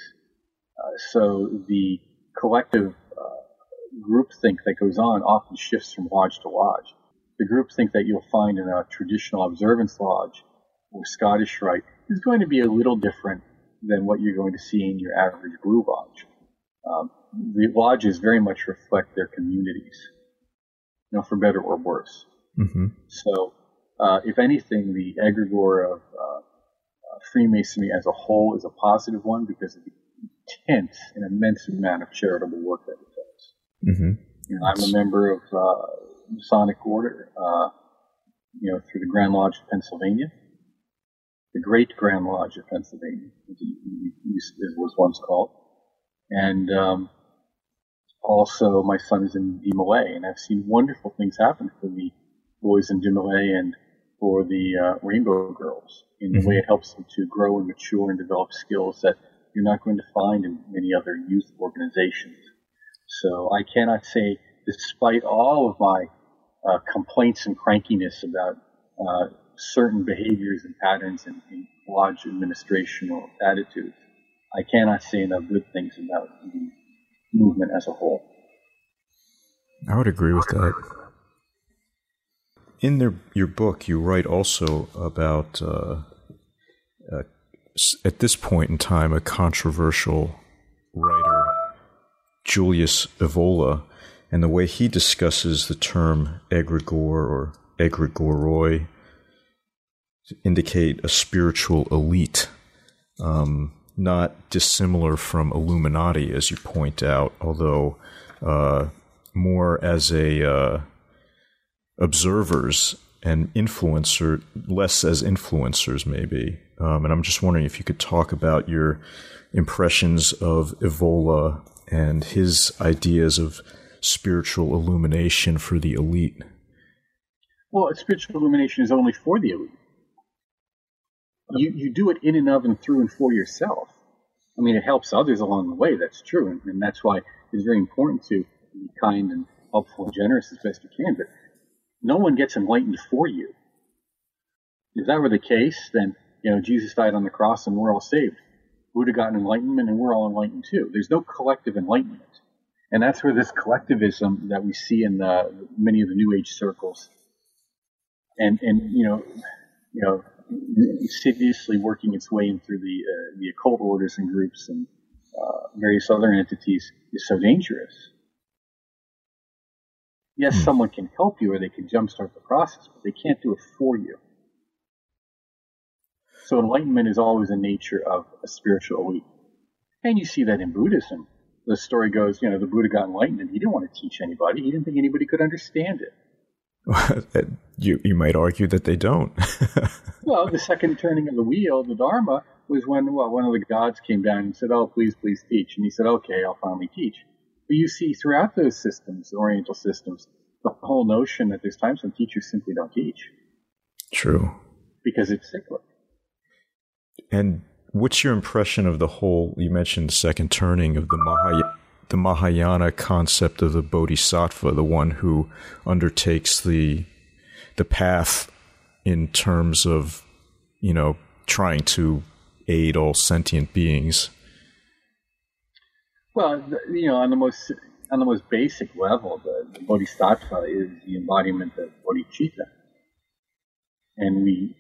Speaker 2: Uh, so the collective uh, groupthink that goes on often shifts from lodge to lodge. The groupthink that you'll find in a traditional observance lodge or Scottish Rite is going to be a little different than what you're going to see in your average blue lodge. Um, the lodges very much reflect their communities, you know, for better or worse. Mm-hmm. So, uh, if anything, the egregore of uh, uh, Freemasonry as a whole is a positive one because of the intense and immense amount of charitable work that it does. Mm-hmm. You know, I'm a member of uh, Masonic Order, uh, you know, through the Grand Lodge of Pennsylvania the Great Grand Lodge of Pennsylvania, as it was once called. And um, also, my son is in DeMolay, and I've seen wonderful things happen for the boys in DeMolay and for the uh, Rainbow Girls in the mm-hmm. way it helps them to grow and mature and develop skills that you're not going to find in many other youth organizations. So I cannot say, despite all of my uh, complaints and crankiness about uh, certain behaviors and patterns in, in lodge administrational attitudes. I cannot say enough good things about the movement as a whole.
Speaker 1: I would agree with that. In their, your book, you write also about, uh, uh, at this point in time, a controversial writer, Julius Evola, and the way he discusses the term egregore or egregoroi to indicate a spiritual elite, um, not dissimilar from Illuminati, as you point out, although uh, more as a uh, observers and influencer, less as influencers, maybe. Um, and I'm just wondering if you could talk about your impressions of Evola and his ideas of spiritual illumination for the elite.
Speaker 2: Well, spiritual illumination is only for the elite you, you do it in and of and through and for yourself. I mean, it helps others along the way. That's true. And, and that's why it's very important to be kind and helpful and generous as best you can. But no one gets enlightened for you. If that were the case, then, you know, Jesus died on the cross and we're all saved. We would have gotten enlightenment and we're all enlightened too. There's no collective enlightenment. And that's where this collectivism that we see in the, many of the New Age circles and, and, you know, you know, insidiously working its way in through the uh, the occult orders and groups and uh, various other entities is so dangerous. Yes, hmm. someone can help you or they can jumpstart the process, but they can't do it for you. So enlightenment is always a nature of a spiritual elite. And you see that in Buddhism. The story goes, you know, the Buddha got enlightened and he didn't want to teach anybody. He didn't think anybody could understand it.
Speaker 1: you you might argue that they don't.
Speaker 2: well, the second turning of the wheel, the Dharma, was when well, one of the gods came down and said, "Oh, please, please teach," and he said, "Okay, I'll finally teach." But you see, throughout those systems, the Oriental systems, the whole notion that there's times when teachers simply don't teach.
Speaker 1: True.
Speaker 2: Because it's cyclic.
Speaker 1: And what's your impression of the whole? You mentioned the second turning of the Mahayana the Mahayana concept of the bodhisattva, the one who undertakes the the path in terms of you know trying to aid all sentient beings.
Speaker 2: Well, you know, on the most on the most basic level, the, the bodhisattva is the embodiment of bodhicitta, and we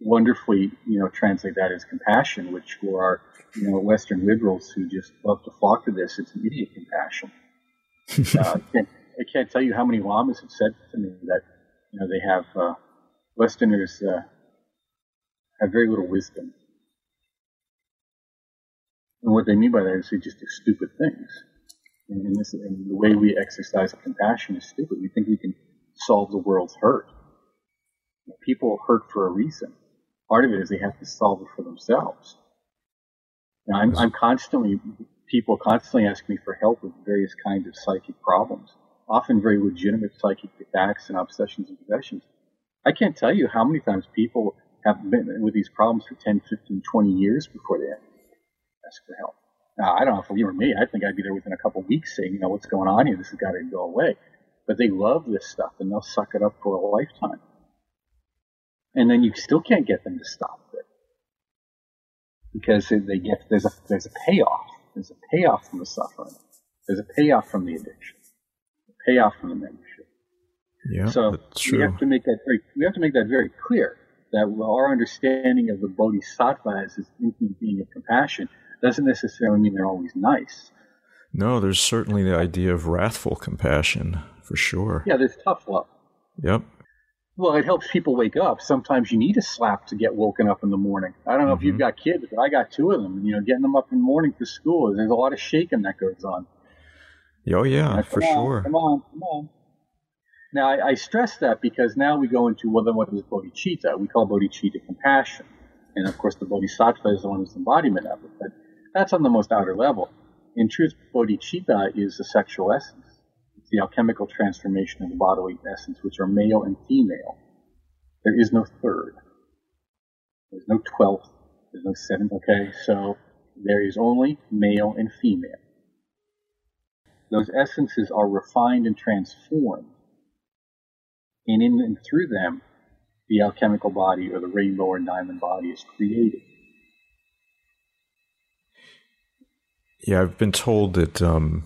Speaker 2: wonderfully, you know, translate that as compassion, which for our you know, Western liberals who just love to flock to this. It's immediate compassion. uh, I, can't, I, can't, tell you how many lamas have said to me that, you know, they have, uh, Westerners uh, have very little wisdom. And what they mean by that is they just do stupid things. And, and, this, and the way we exercise compassion is stupid. We think we can solve the world's hurt. People hurt for a reason. Part of it is they have to solve it for themselves. Now, I'm, I'm constantly, people constantly ask me for help with various kinds of psychic problems, often very legitimate psychic attacks and obsessions and possessions. I can't tell you how many times people have been with these problems for 10, 15, 20 years before they ask for help. Now, I don't know if you were me, I think I'd be there within a couple weeks saying, you know, what's going on here? This has got to go away. But they love this stuff and they'll suck it up for a lifetime. And then you still can't get them to stop it because they get there's a there's a payoff. There's a payoff from the suffering. There's a payoff from the addiction. A payoff from the membership.
Speaker 1: Yeah,
Speaker 2: so we have to make that very we have to make that very clear that our understanding of the bodhisattva as this infinite being of compassion doesn't necessarily mean they're always nice.
Speaker 1: No, there's certainly the idea of wrathful compassion for sure.
Speaker 2: Yeah, there's tough love.
Speaker 1: Yep.
Speaker 2: Well, it helps people wake up. Sometimes you need a slap to get woken up in the morning. I don't know mm-hmm. if you've mm-hmm. got kids, but I got two of them. You know, getting them up in the morning for school, there's a lot of shaking that goes on.
Speaker 1: Oh yeah,
Speaker 2: now,
Speaker 1: for sure.
Speaker 2: Come on, come on. Now I, I, stress that because now we go into well, then what is bodhicitta? We call bodhicitta compassion, and of course the bodhisattva is the one who's embodiment of it. But that's on the most outer level. In truth, bodhicitta is the sexual essence It's the alchemical transformation of the bodily essence, which are male and female. There is no third. There's no twelfth. There's no seventh. Okay, so there is only male and female. Those essences are refined and transformed, and in and through them, the alchemical body or the rainbow or diamond body is created.
Speaker 1: Yeah, I've been told that um,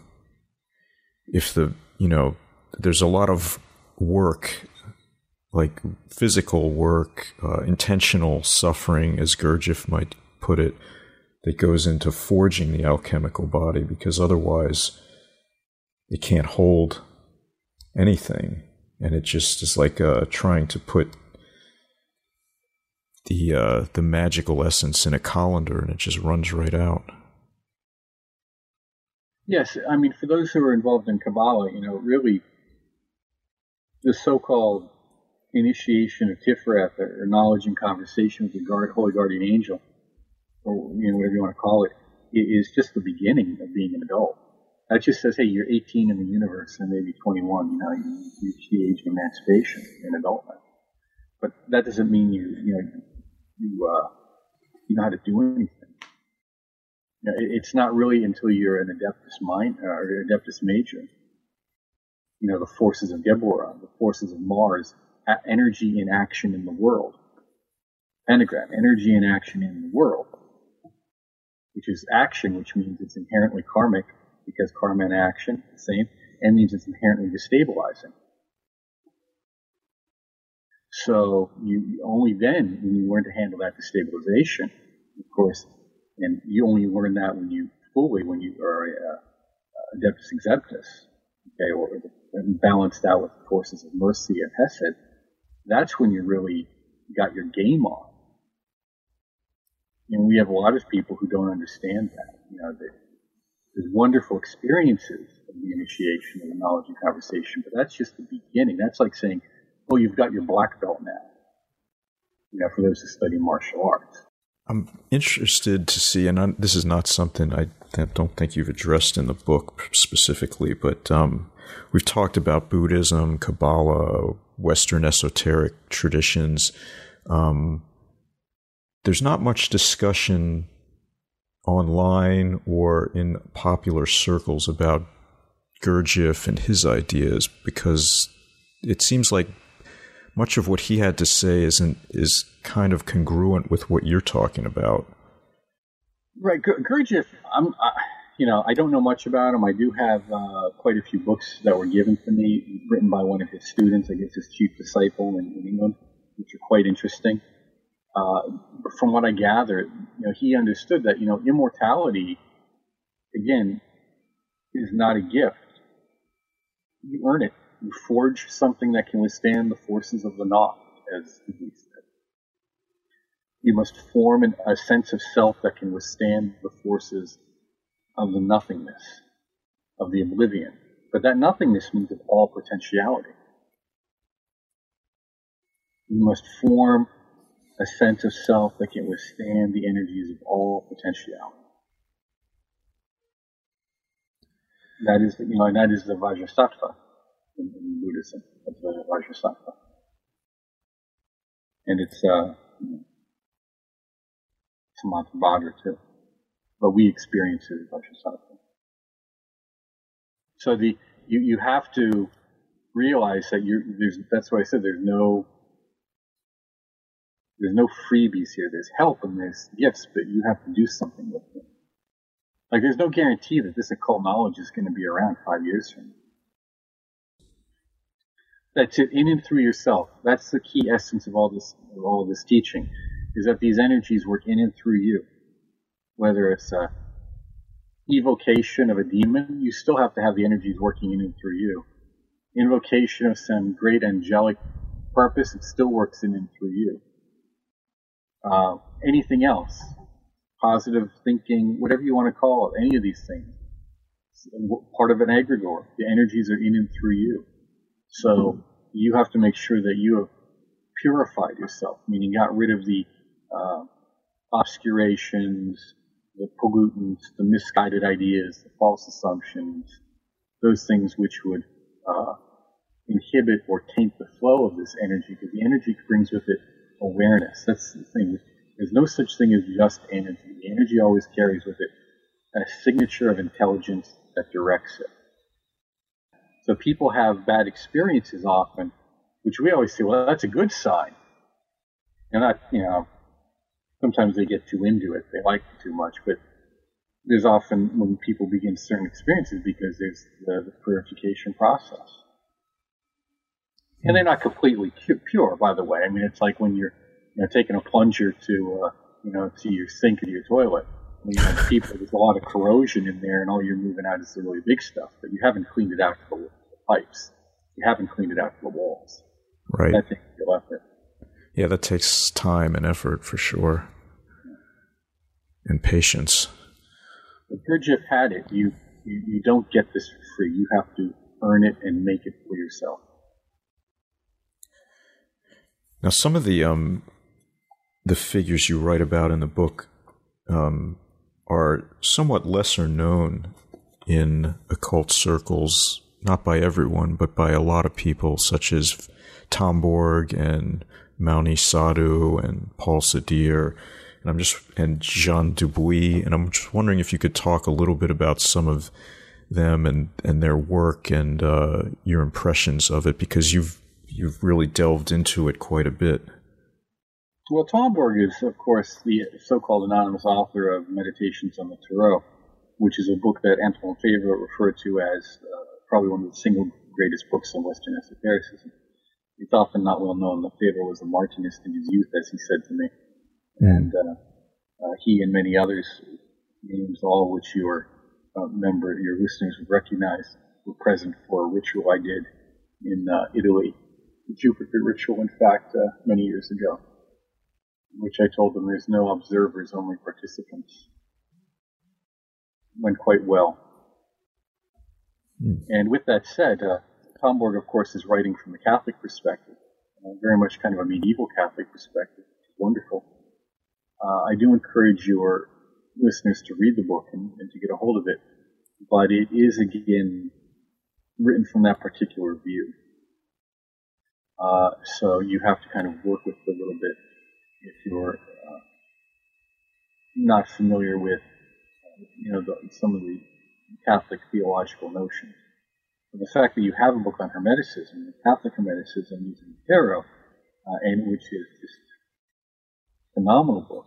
Speaker 1: if the you know, there's a lot of work, like physical work, uh, intentional suffering, as Gurdjieff might put it, that goes into forging the alchemical body because otherwise it can't hold anything. And it just is like uh, trying to put the uh, the magical essence in a colander and it just runs right out.
Speaker 2: Yes, I mean, for those who are involved in Kabbalah, you know, really, the so-called initiation of Tiferet, or knowledge and conversation with the guard, holy guardian angel, or you know, whatever you want to call it, is just the beginning of being an adult. That just says, hey, you're 18 in the universe and maybe 21. You know, you reach the age of emancipation in adulthood. But that doesn't mean you, you know, you, uh, you know how to do anything know, it's not really until you're an adeptus minor uh, or adeptus major. You know, the forces of Geburah, the forces of Mars, energy in action in the world. Pentagram, energy in action in the world, which is action, which means it's inherently karmic because karma and action, same, and means it's inherently destabilizing. So you only then, when you learn to handle that destabilization, of course, and you only learn that when you fully when you are adeptus uh, exemptus, okay, or balanced out with the forces of mercy and hesed. That's when you really got your game on. And we have a lot of people who don't understand that. You know, there's wonderful experiences of the initiation of the knowledge and conversation, but that's just the beginning. That's like saying, "Oh, you've got your black belt now." You know, for those who study martial arts.
Speaker 1: I'm interested to see, and I'm, this is not something I don't think you've addressed in the book specifically, but um, we've talked about Buddhism, Kabbalah, Western esoteric traditions. Um, there's not much discussion online or in popular circles about Gurdjieff and his ideas because it seems like much of what he had to say isn't is kind of congruent with what you're talking about.
Speaker 2: Right, Gurdjieff. I'm, uh, you know, I don't know much about him. I do have uh, quite a few books that were given to me, written by one of his students, I guess his chief disciple in, in England, which are quite interesting. Uh, from what I gathered, you know, he understood that you know immortality, again, is not a gift. You earn it you forge something that can withstand the forces of the Na'at, as he said. You must form an, a sense of self that can withstand the forces of the nothingness, of the oblivion. But that nothingness means of all potentiality. You must form a sense of self that can withstand the energies of all potentiality. That is, you know, that is the Vajrasattva in, in Buddhism. That's the Vajrasattva. And it's, uh, Samantabhadra too. But we experience it as Vajrasattva. So the, you, you have to realize that you're, there's, that's why I said there's no there's no freebies here. There's help and there's gifts, but you have to do something with them. Like there's no guarantee that this occult knowledge is going to be around five years from now. That's in and through yourself. That's the key essence of all this, of all this teaching, is that these energies work in and through you. Whether it's a evocation of a demon, you still have to have the energies working in and through you. Invocation of some great angelic purpose, it still works in and through you uh, anything else, positive thinking, whatever you want to call it, any of these things. Part of an egregore. The energies are in and through you. So you have to make sure that you have purified yourself, meaning got rid of the uh, obscurations, the pollutants, the misguided ideas, the false assumptions, those things which would uh, inhibit or taint the flow of this energy, because the energy brings with it awareness. That's the thing. There's no such thing as just energy. The energy always carries with it a signature of intelligence that directs it. So people have bad experiences often, which we always say, well, that's a good sign. And you know, sometimes they get too into it. They like it too much. But there's often when people begin certain experiences because there's the, the purification process and they're not completely pure, by the way. I mean, it's like when you're you know, taking a plunger to uh, you know to your sink or your toilet. You know, people, there's a lot of corrosion in there, and all you're moving out is the really big stuff, but you haven't cleaned it out to the pipes. You haven't cleaned it out to the walls.
Speaker 1: Right.
Speaker 2: That takes real effort.
Speaker 1: Yeah, that takes time and effort for sure, and patience.
Speaker 2: But Gurdjieff had it. You, you you don't get this for free. You have to earn it and make it for yourself.
Speaker 1: Now, some of the um, the figures you write about in the book um, are somewhat lesser known in occult circles, not by everyone, but by a lot of people, such as Tomberg and Mouni Sadhu and Paul Sédir, and I'm just and Jean Dubuis, and I'm just wondering if you could talk a little bit about some of them and and their work and uh, your impressions of it, because you've you've really delved into it quite a bit.
Speaker 2: Well, Tomberg is, of course, the so-called anonymous author of Meditations on the Tarot, which is a book that Antoine Faivre referred to as uh, probably one of the single greatest books on Western esotericism. It's often not well known that Faivre was a Martinist in his youth, as he said to me, mm. and uh, uh, he and many others, names all which your uh, member, your listeners would recognize, were present for a ritual I did in uh, Italy The Jupiter ritual, in fact, uh, many years ago, which I told them there's no observers, only participants. Went quite well. Mm. And with that said, uh, Tomberg, of course, is writing from the Catholic perspective, uh, very much kind of a medieval Catholic perspective, which is wonderful. Uh, I do encourage your listeners to read the book and, and to get a hold of it, but it is again written from that particular view. Uh, so you have to kind of work with it a little bit if you're uh, not familiar with, you know, the, some of the Catholic theological notions. But the fact that you have a book on Hermeticism, Catholic Hermeticism using tarot, uh, and which is just a phenomenal book.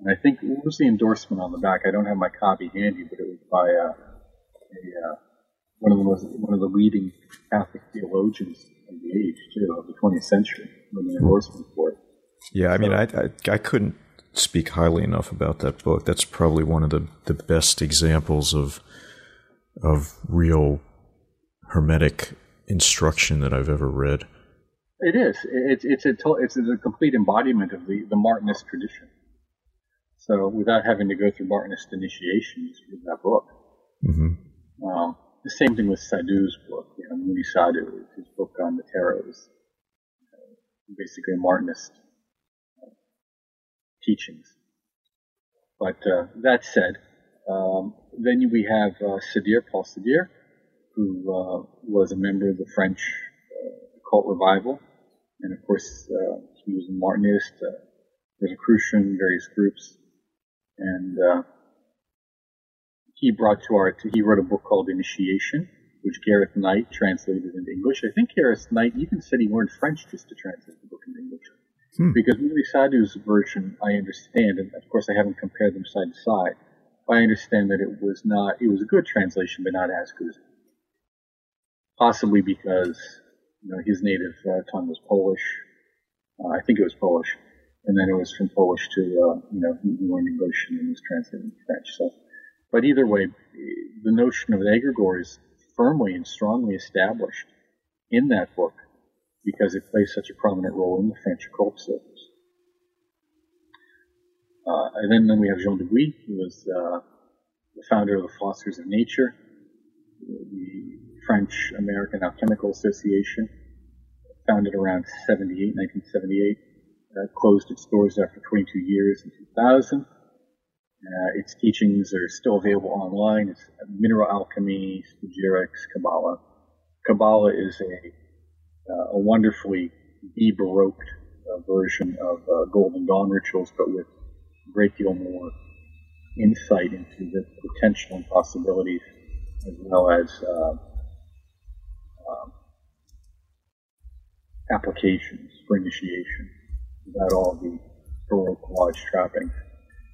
Speaker 2: And I think what was the endorsement on the back? I don't have my copy handy, but it was by uh, a, uh, one of the most, one of the leading Catholic theologians of the age too of the 20th century when the endorsement for it.
Speaker 1: Yeah, I mean, I, I, I couldn't speak highly enough about that book. That's probably one of the, the best examples of of real hermetic instruction that I've ever read.
Speaker 2: It is. It's it's a it's a complete embodiment of the the Martinist tradition. So without having to go through Martinist initiation, just read that book. Mm-hmm. Um, the same thing with Sadhu's book, you know, Mouni Sadhu, his book on the tarots, uh, basically a Martinist teachings. But uh, that said, um, then we have uh, Sédir, Paul Sédir, who uh, was a member of the French uh, cult revival. And of course, uh, he was a Martinist, uh, Rosicrucian, various groups. And uh, he brought to our, he wrote a book called Initiation, which Gareth Knight translated into English. I think Gareth Knight even said he learned French just to translate the book into English. Hmm. Because Mouni Sadhu's version, I understand, and of course I haven't compared them side to side, I understand that it was not, it was a good translation, but not as good possibly because you know his native uh, tongue was Polish. Uh, I think it was Polish, and then it was from Polish to uh, you know he learned English and then was translated into French. So, but either way, the notion of the egregore is firmly and strongly established in that book because it plays such a prominent role in the French occult circles. Uh, and then, then we have Jean de Dubuis, who was uh, the founder of the Philosophers of Nature, the French American Alchemical Association, founded around 78, 1978. Uh, closed its doors after 22 years in 2000. Uh, its teachings are still available online. It's mineral alchemy, spagyrics, Kabbalah. Kabbalah is a, a wonderfully de-baroqued uh, version of uh, Golden Dawn rituals, but with a great deal more insight into the potential and possibilities, as well as uh, um, applications for initiation without all the Baroque lodge trappings.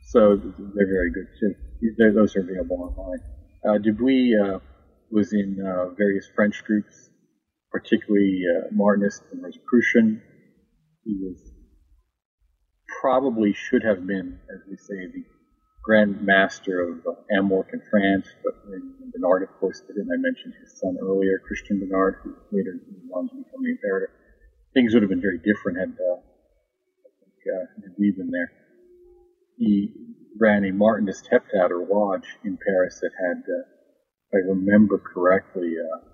Speaker 2: So they're very good too. They're, those are available online. Uh, Dubuis uh, was in uh, various French groups, particularly uh, Martinist and Rosicrucian. He was probably should have been, as we say, the Grand Master of uh, AMORC in France, but Bernard, of course, did, and I mentioned his son earlier, Christian Bernard, who later went on to become the imperator. Things would have been very different had uh, I think, uh, had we been there. He ran a Martinist heptad or lodge in Paris that had, uh, if I remember correctly, uh,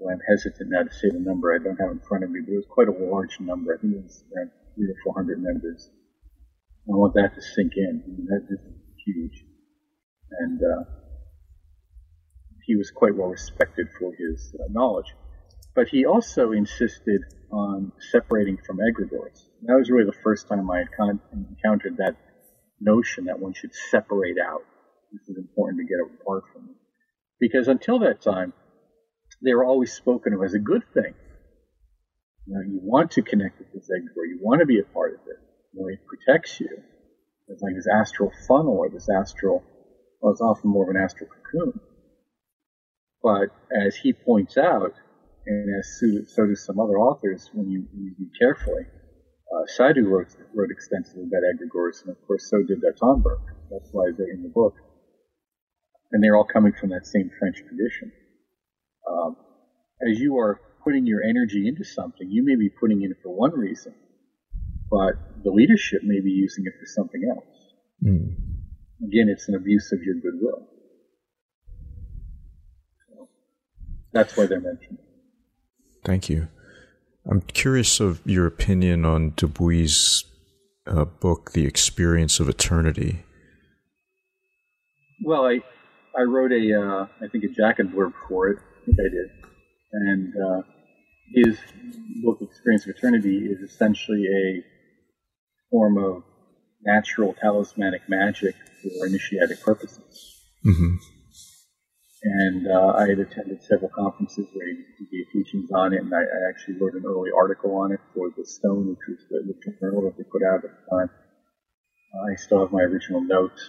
Speaker 2: well, I'm hesitant now to say the number. I don't have in front of me, but it was quite a large number. I think it was around three or four hundred members. I want that to sink in. I mean, that is huge. And uh, he was quite well respected for his uh, knowledge. But he also insisted on separating from egregores. That was really the first time I had con- encountered that notion that one should separate out. This is important to get apart from. Because until that time, they were always spoken of as a good thing. You, know, you want to connect with this egg egregore, you want to be a part of it you know, it protects you. It's like this astral funnel or this astral, well, it's often more of an astral cocoon. But as he points out, and as so, do some other authors, when you, read carefully, uh, wrote, wrote extensively about egregores, and of course so did Tomberg. That's why they're in the book. And they're all coming from that same French tradition. Um, as you are putting your energy into something, you may be putting it for one reason, but the leadership may be using it for something else. Mm. Again, it's an abuse of your goodwill. So that's why they're mentioned.
Speaker 1: Thank you. I'm curious of your opinion on Dubuis' uh, book, The Experience of Eternity.
Speaker 2: Well, I I wrote a uh, I think a jacket blurb for it. I think I did, and uh, his book, Experience of Eternity, is essentially a form of natural talismanic magic for initiatic purposes. Mm-hmm. And uh, I had attended several conferences where he, gave teachings on it, and I, I, actually wrote an early article on it for the Stone, which was the, the journal that they put out at the time. Uh, I still have my original notes,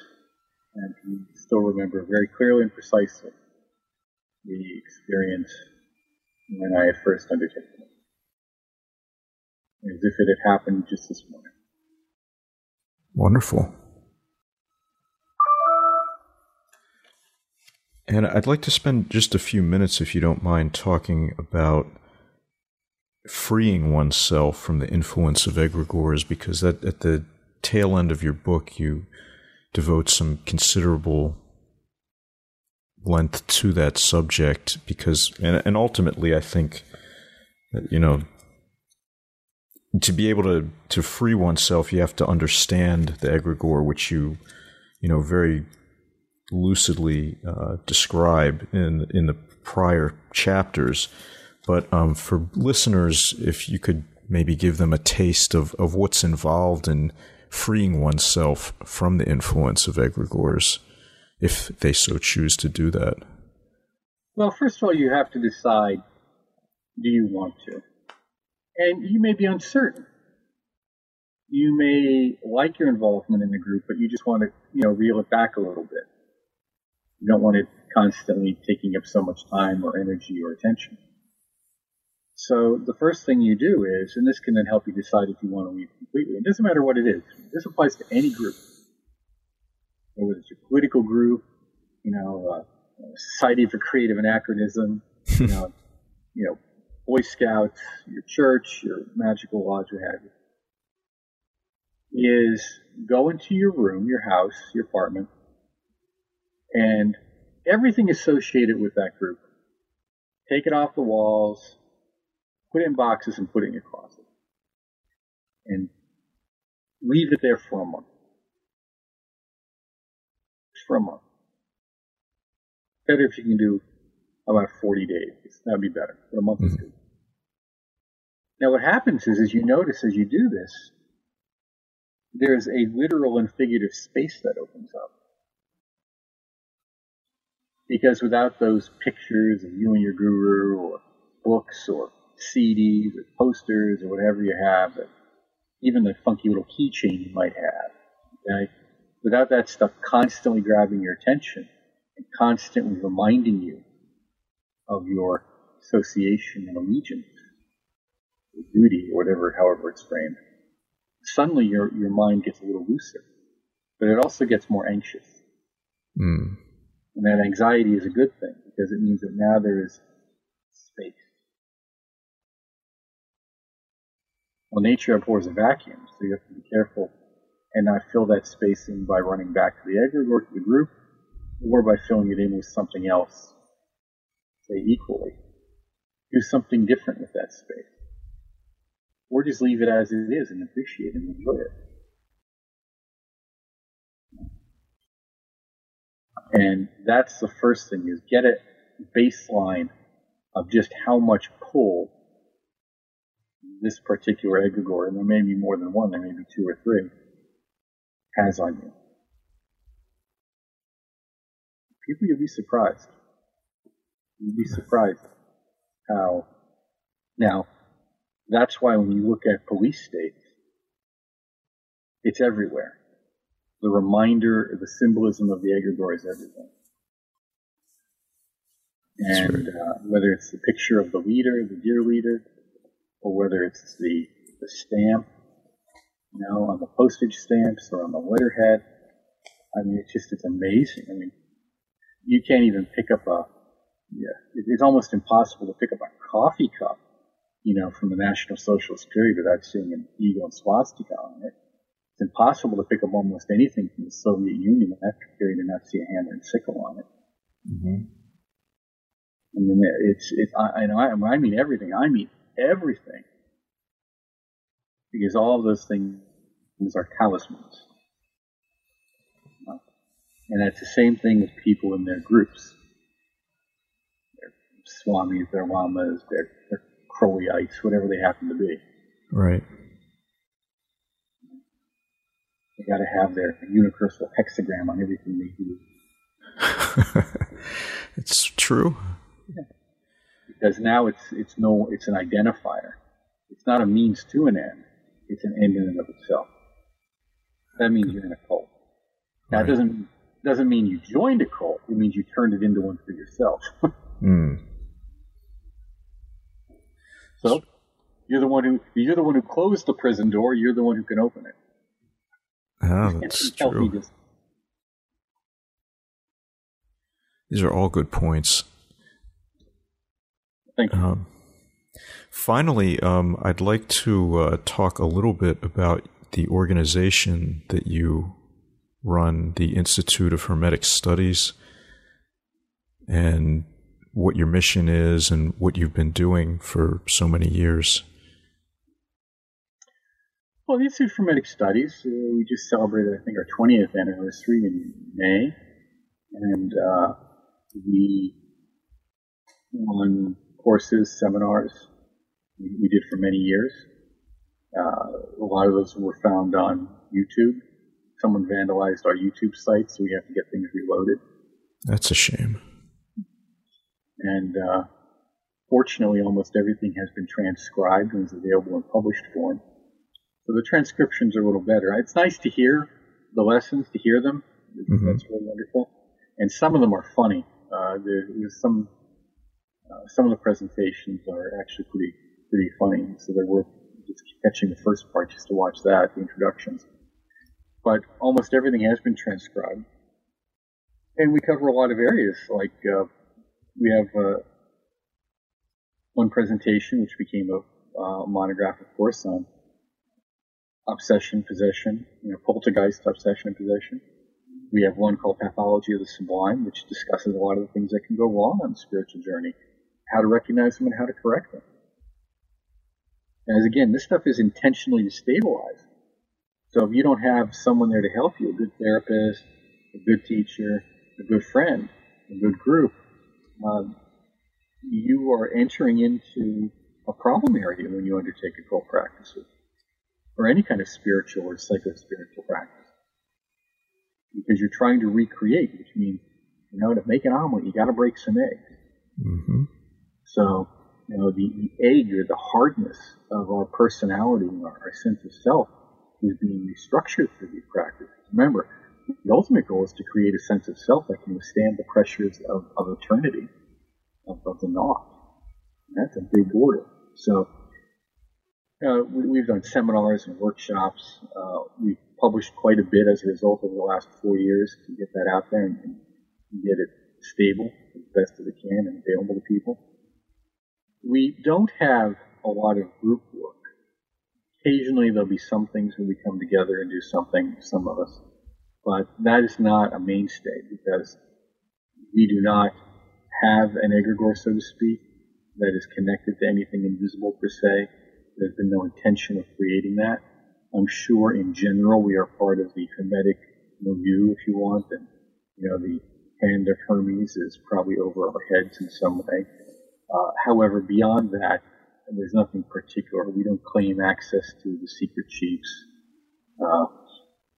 Speaker 2: and still remember very clearly and precisely the experience when I first undertaken it, as if it had happened just this morning.
Speaker 1: Wonderful. And I'd like to spend just a few minutes, if you don't mind, talking about freeing oneself from the influence of egregores, because that at the tail end of your book, you devote some considerable length to that subject because, and, and ultimately, I think you know, to be able to, to free oneself, you have to understand the egregore, which you, you know, very lucidly uh, describe in in the prior chapters. But um, for listeners, if you could maybe give them a taste of, of what's involved in freeing oneself from the influence of egregores if they so choose to do that?
Speaker 2: Well, first of all, you have to decide do you want to? And you may be uncertain. You may like your involvement in the group, but you just want to, you know, reel it back a little bit. You don't want it constantly taking up so much time or energy or attention. So the first thing you do is, and this can then help you decide if you want to leave completely. It doesn't matter what it is. This applies to any group, whether it's your political group, you know, uh, Society for Creative Anachronism, you know, you know, Boy Scouts, your church, your magical lodge, what have you, is go into your room, your house, your apartment, and everything associated with that group. Take it off the walls, put it in boxes, and put it in your closet. And leave it there for a month. For a month. Better if you can do about 40 days. That'd be better. But a month mm-hmm. is good. Now, what happens is, as you notice as you do this, there's a literal and figurative space that opens up. Because without those pictures of you and your guru, or books, or CDs, or posters, or whatever you have, even the funky little keychain you might have, okay? Without that stuff constantly grabbing your attention and constantly reminding you of your association and allegiance, or duty, or whatever, however it's framed, suddenly your, your mind gets a little looser, but it also gets more anxious.
Speaker 1: Mm.
Speaker 2: And that anxiety is a good thing because it means that now there is space. Well, nature abhors a vacuum, so you have to be careful and not fill that space in by running back to the egregore, to the group, or by filling it in with something else, say equally. Do something different with that space. Or just leave it as it is and appreciate and enjoy it. And that's the first thing is get a baseline of just how much pull this particular egregore, and there may be more than one, there may be two or three, has on you. People, you'll be surprised. You'll be surprised how. Now, that's why when you look at police states, it's everywhere the reminder, the symbolism of the egregore is everything. And uh, whether it's the picture of the leader, the deer leader, or whether it's the, the stamp, you know, on the postage stamps or on the letterhead, I mean, it's just, it's amazing. I mean, you can't even pick up a, yeah, it's almost impossible to pick up a coffee cup, you know, from the National Socialist period without seeing an eagle and swastika on it it's impossible to pick up almost anything from the Soviet Union in that period and not see a hammer and sickle on it.
Speaker 1: Mm-hmm.
Speaker 2: I mean, it's it. I, I, I mean everything. I mean everything, because all of those things are talismans. And that's the same thing with people in their groups. Their swamis, their lamas, their, their Crowleyites, whatever they happen to be.
Speaker 1: Right.
Speaker 2: They got to have their universal hexagram on everything they
Speaker 1: do. it's true.
Speaker 2: Yeah. Because now it's it's no it's an identifier. It's not a means to an end. It's an end in and of itself. That means you're in a cult. That right. doesn't doesn't mean you joined a cult. It means you turned it into one for yourself.
Speaker 1: mm.
Speaker 2: So you're the one who you're the one who closed the prison door. You're the one who can open it.
Speaker 1: Oh, that's true. These are all good points.
Speaker 2: Thank you.
Speaker 1: Um, finally, um, I'd like to uh, talk a little bit about the organization that you run, the Institute of Hermetic Studies, and what your mission is and what you've been doing for so many years.
Speaker 2: Well, the Institute for Hermetic Studies, uh, we just celebrated, I think, our 20th anniversary in May, and uh, we run courses, seminars, we, we did for many years. Uh, a lot of those were found on YouTube. Someone vandalized our YouTube site, so we have to get things reloaded.
Speaker 1: That's a shame.
Speaker 2: And uh, fortunately, almost everything has been transcribed and is available in published form. So the transcriptions are a little better. It's nice to hear the lessons, to hear them. Mm-hmm. That's really wonderful. And some of them are funny. Uh, there's some uh, some of the presentations are actually pretty pretty funny, so they're worth just catching the first part just to watch that, the introductions. But almost everything has been transcribed, and we cover a lot of areas. Like uh, we have uh, one presentation which became a uh, monograph, of course, on obsession, possession, you know, poltergeist, obsession, and possession. We have one called Pathology of the Sublime, which discusses a lot of the things that can go wrong on the spiritual journey, how to recognize them and how to correct them. As again, this stuff is intentionally to stabilize. So if you don't have someone there to help you, a good therapist, a good teacher, a good friend, a good group, um, you are entering into a problem area when you undertake occult practice or any kind of spiritual or psycho-spiritual practice. Because you're trying to recreate, which means, you know, to make an omelet, you got to break some eggs. Mm-hmm. So, you know, the, the egg or the hardness of our personality, our, our sense of self, is being restructured through these practices. Remember, the ultimate goal is to create a sense of self that can withstand the pressures of, of eternity, of, of the. And that's a big order. So, uh, we, have done seminars and workshops. Uh, we've published quite a bit as a result over the last four years to get that out there and, and get it stable as best as it can and available to people. We don't have a lot of group work. Occasionally there'll be some things where we come together and do something, some of us, but that is not a mainstay because we do not have an egregore, so to speak, that is connected to anything invisible per se there's been no intention of creating that. I'm sure in general we are part of the Hermetic milieu, if you want, and you know the hand of Hermes is probably over our heads in some way. Uh, however, beyond that, there's nothing particular. We don't claim access to the secret chiefs uh,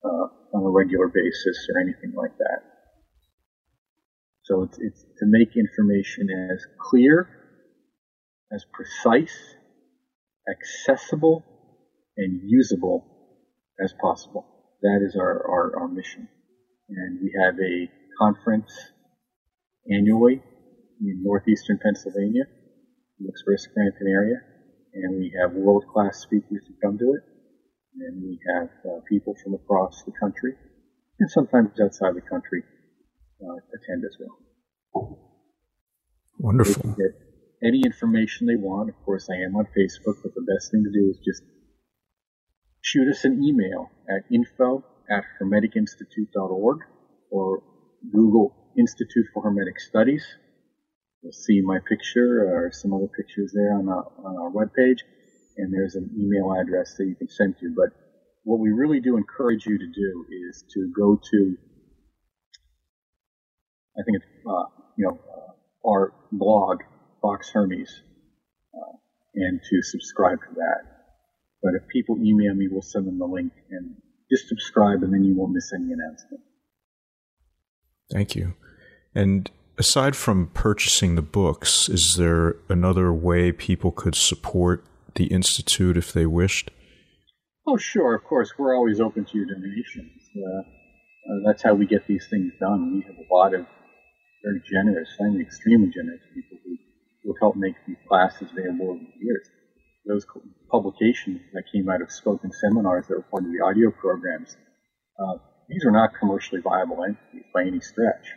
Speaker 2: uh, on a regular basis or anything like that. So it's, it's to make information as clear, as precise, accessible and usable as possible. That is our, our, our mission. And we have a conference annually in northeastern Pennsylvania, Express Scranton area, and we have world-class speakers who come to it, and we have uh, people from across the country, and sometimes outside the country, uh, attend as well.
Speaker 1: Wonderful Get
Speaker 2: any information they want. Of course, I am on Facebook, but the best thing to do is just shoot us an email at info at hermeticinstitute.org or Google Institute for Hermetic Studies. You'll see my picture or some other pictures there on our, on our webpage, and there's an email address that you can send to. But what we really do encourage you to do is to go to, I think it's, uh, you know, uh, our blog, Vox Hermes uh, and to subscribe to that. But if people email me, we'll send them the link and just subscribe and then you won't miss any announcement.
Speaker 1: Thank you. And aside from purchasing the books, is there another way people could support the Institute if they wished?
Speaker 2: Oh, sure. Of course. We're always open to your donations. Uh, uh, that's how we get these things done. We have a lot of very generous, I mean, extremely generous people who will help make these classes available over the years. Those publications that came out of spoken seminars that were part of the audio programs, uh, these are not commercially viable entities by any stretch.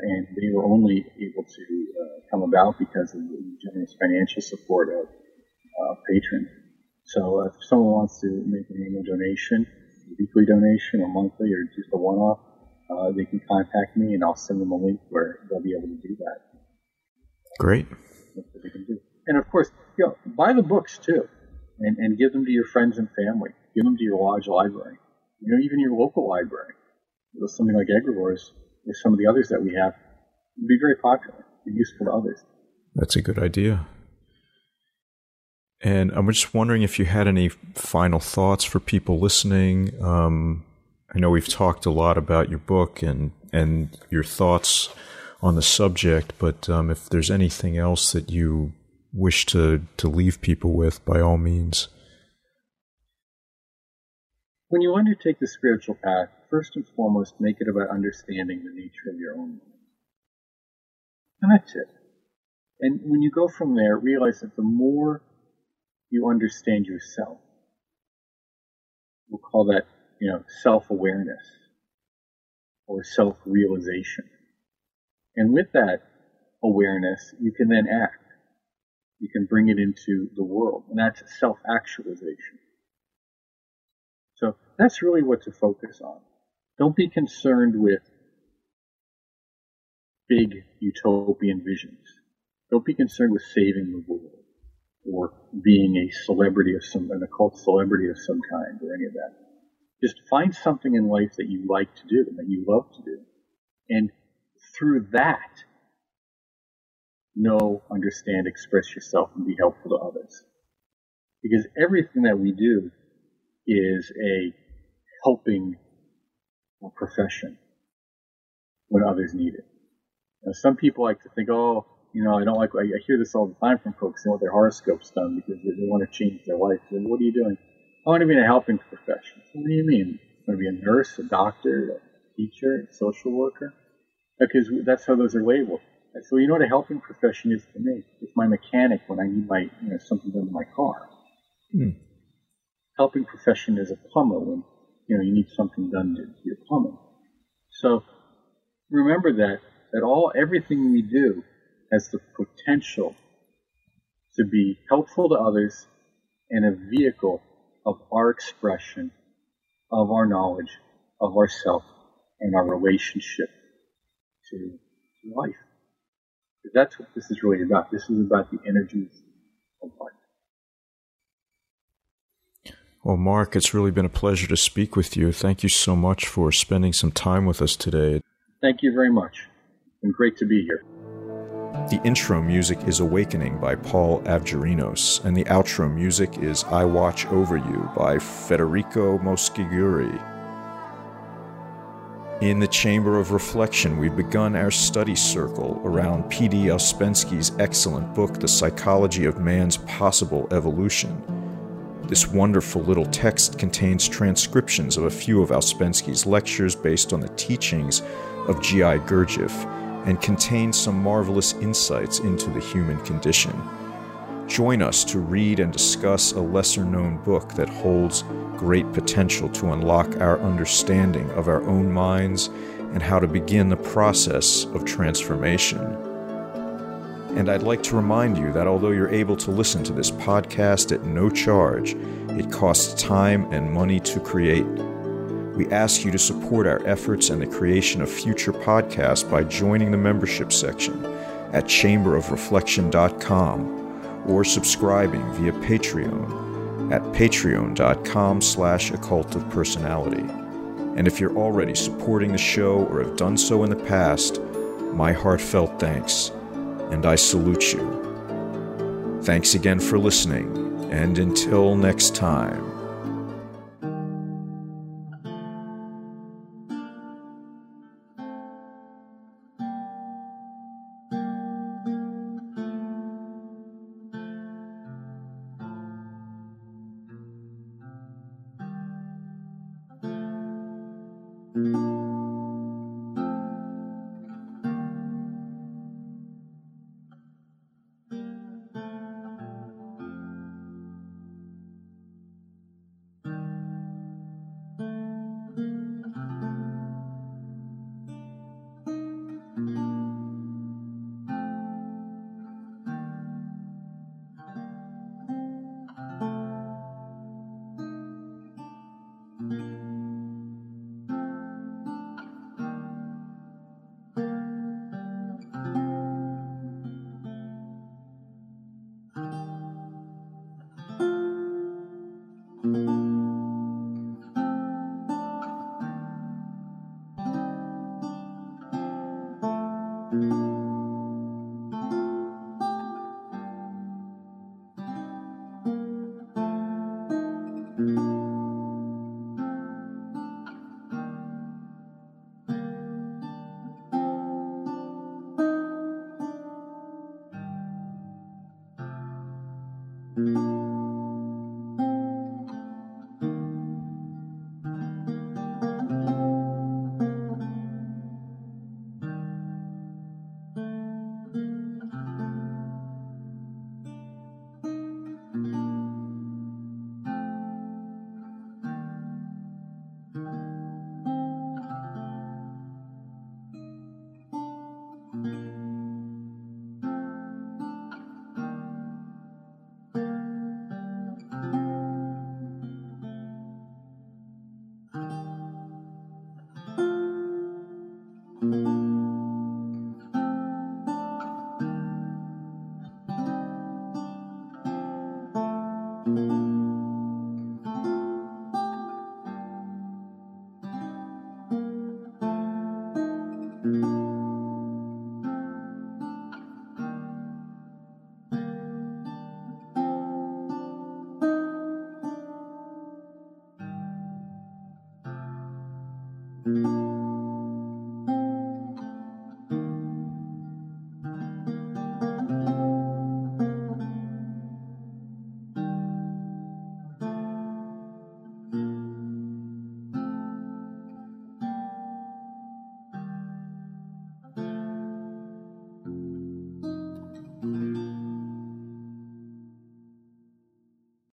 Speaker 2: And they were only able to uh, come about because of the generous financial support of uh, patrons. So if someone wants to make an annual donation, a weekly donation, or monthly, or just a one-off, uh, they can contact me, and I'll send them a link where they'll be able to do that.
Speaker 1: Great.
Speaker 2: That's what they can do. And of course, you know, buy the books too, and, and give them to your friends and family. Give them to your lodge library. You know, even your local library. Something like Egregores, some of the others that we have, be very popular, be useful to others.
Speaker 1: That's a good idea. And I'm just wondering if you had any final thoughts for people listening. Um, I know we've talked a lot about your book and and your thoughts on the subject, but um, if there's anything else that you wish to to leave people with, by all means.
Speaker 2: When you undertake the spiritual path, first and foremost, make it about understanding the nature of your own mind. And that's it. And when you go from there, realize that the more you understand yourself, we'll call that, you know, self-awareness or self-realization. And with that awareness, you can then act. You can bring it into the world, and that's self-actualization. That's really what to focus on. Don't be concerned with big utopian visions. Don't be concerned with saving the world or being a celebrity of some, an occult celebrity of some kind or any of that. Just find something in life that you like to do, that you love to do. And through that, know, understand, express yourself, and be helpful to others. Because everything that we do is a helping profession when others need it. Now, some people like to think, oh, you know, I don't like, I, I hear this all the time from folks. They want their horoscopes done because they, they want to change their life. And what are you doing? I want to be in a helping profession. What do you mean? I want to be a nurse, a doctor, a teacher, a social worker? Because that's how those are labeled. So you know what a helping profession is to me? It's my mechanic when I need my, you know, something done to my car. Hmm. Helping profession is a plumber when, you know, you need something done to your plumbing. So remember that, that all, everything we do has the potential to be helpful to others and a vehicle of our expression of our knowledge of ourself and our relationship to, to life. That's what this is really about. This is about the energies of life.
Speaker 1: Well, Mark, it's really been a pleasure to speak with you. Thank you so much for spending some time with us today.
Speaker 2: Thank you very much. It's great to be here.
Speaker 1: The intro music is Awakening by Paul Avgerinos, and the outro music is I Watch Over You by Federico Moschiguri. In the Chamber of Reflection, we've begun our study circle around P.D. Ouspensky's excellent book, The Psychology of Man's Possible Evolution. This wonderful little text contains transcriptions of a few of Ouspensky's lectures based on the teachings of G.I. Gurdjieff and contains some marvelous insights into the human condition. Join us to read and discuss a lesser known book that holds great potential to unlock our understanding of our own minds and how to begin the process of transformation. And I'd like to remind you that although you're able to listen to this podcast at no charge, it costs time and money to create. We ask you to support our efforts and the creation of future podcasts by joining the membership section at chamberofreflection.com or subscribing via Patreon at patreon.com slash occult of personality. And if you're already supporting the show or have done so in the past, my heartfelt thanks, and I salute you. Thanks again for listening, and until next time.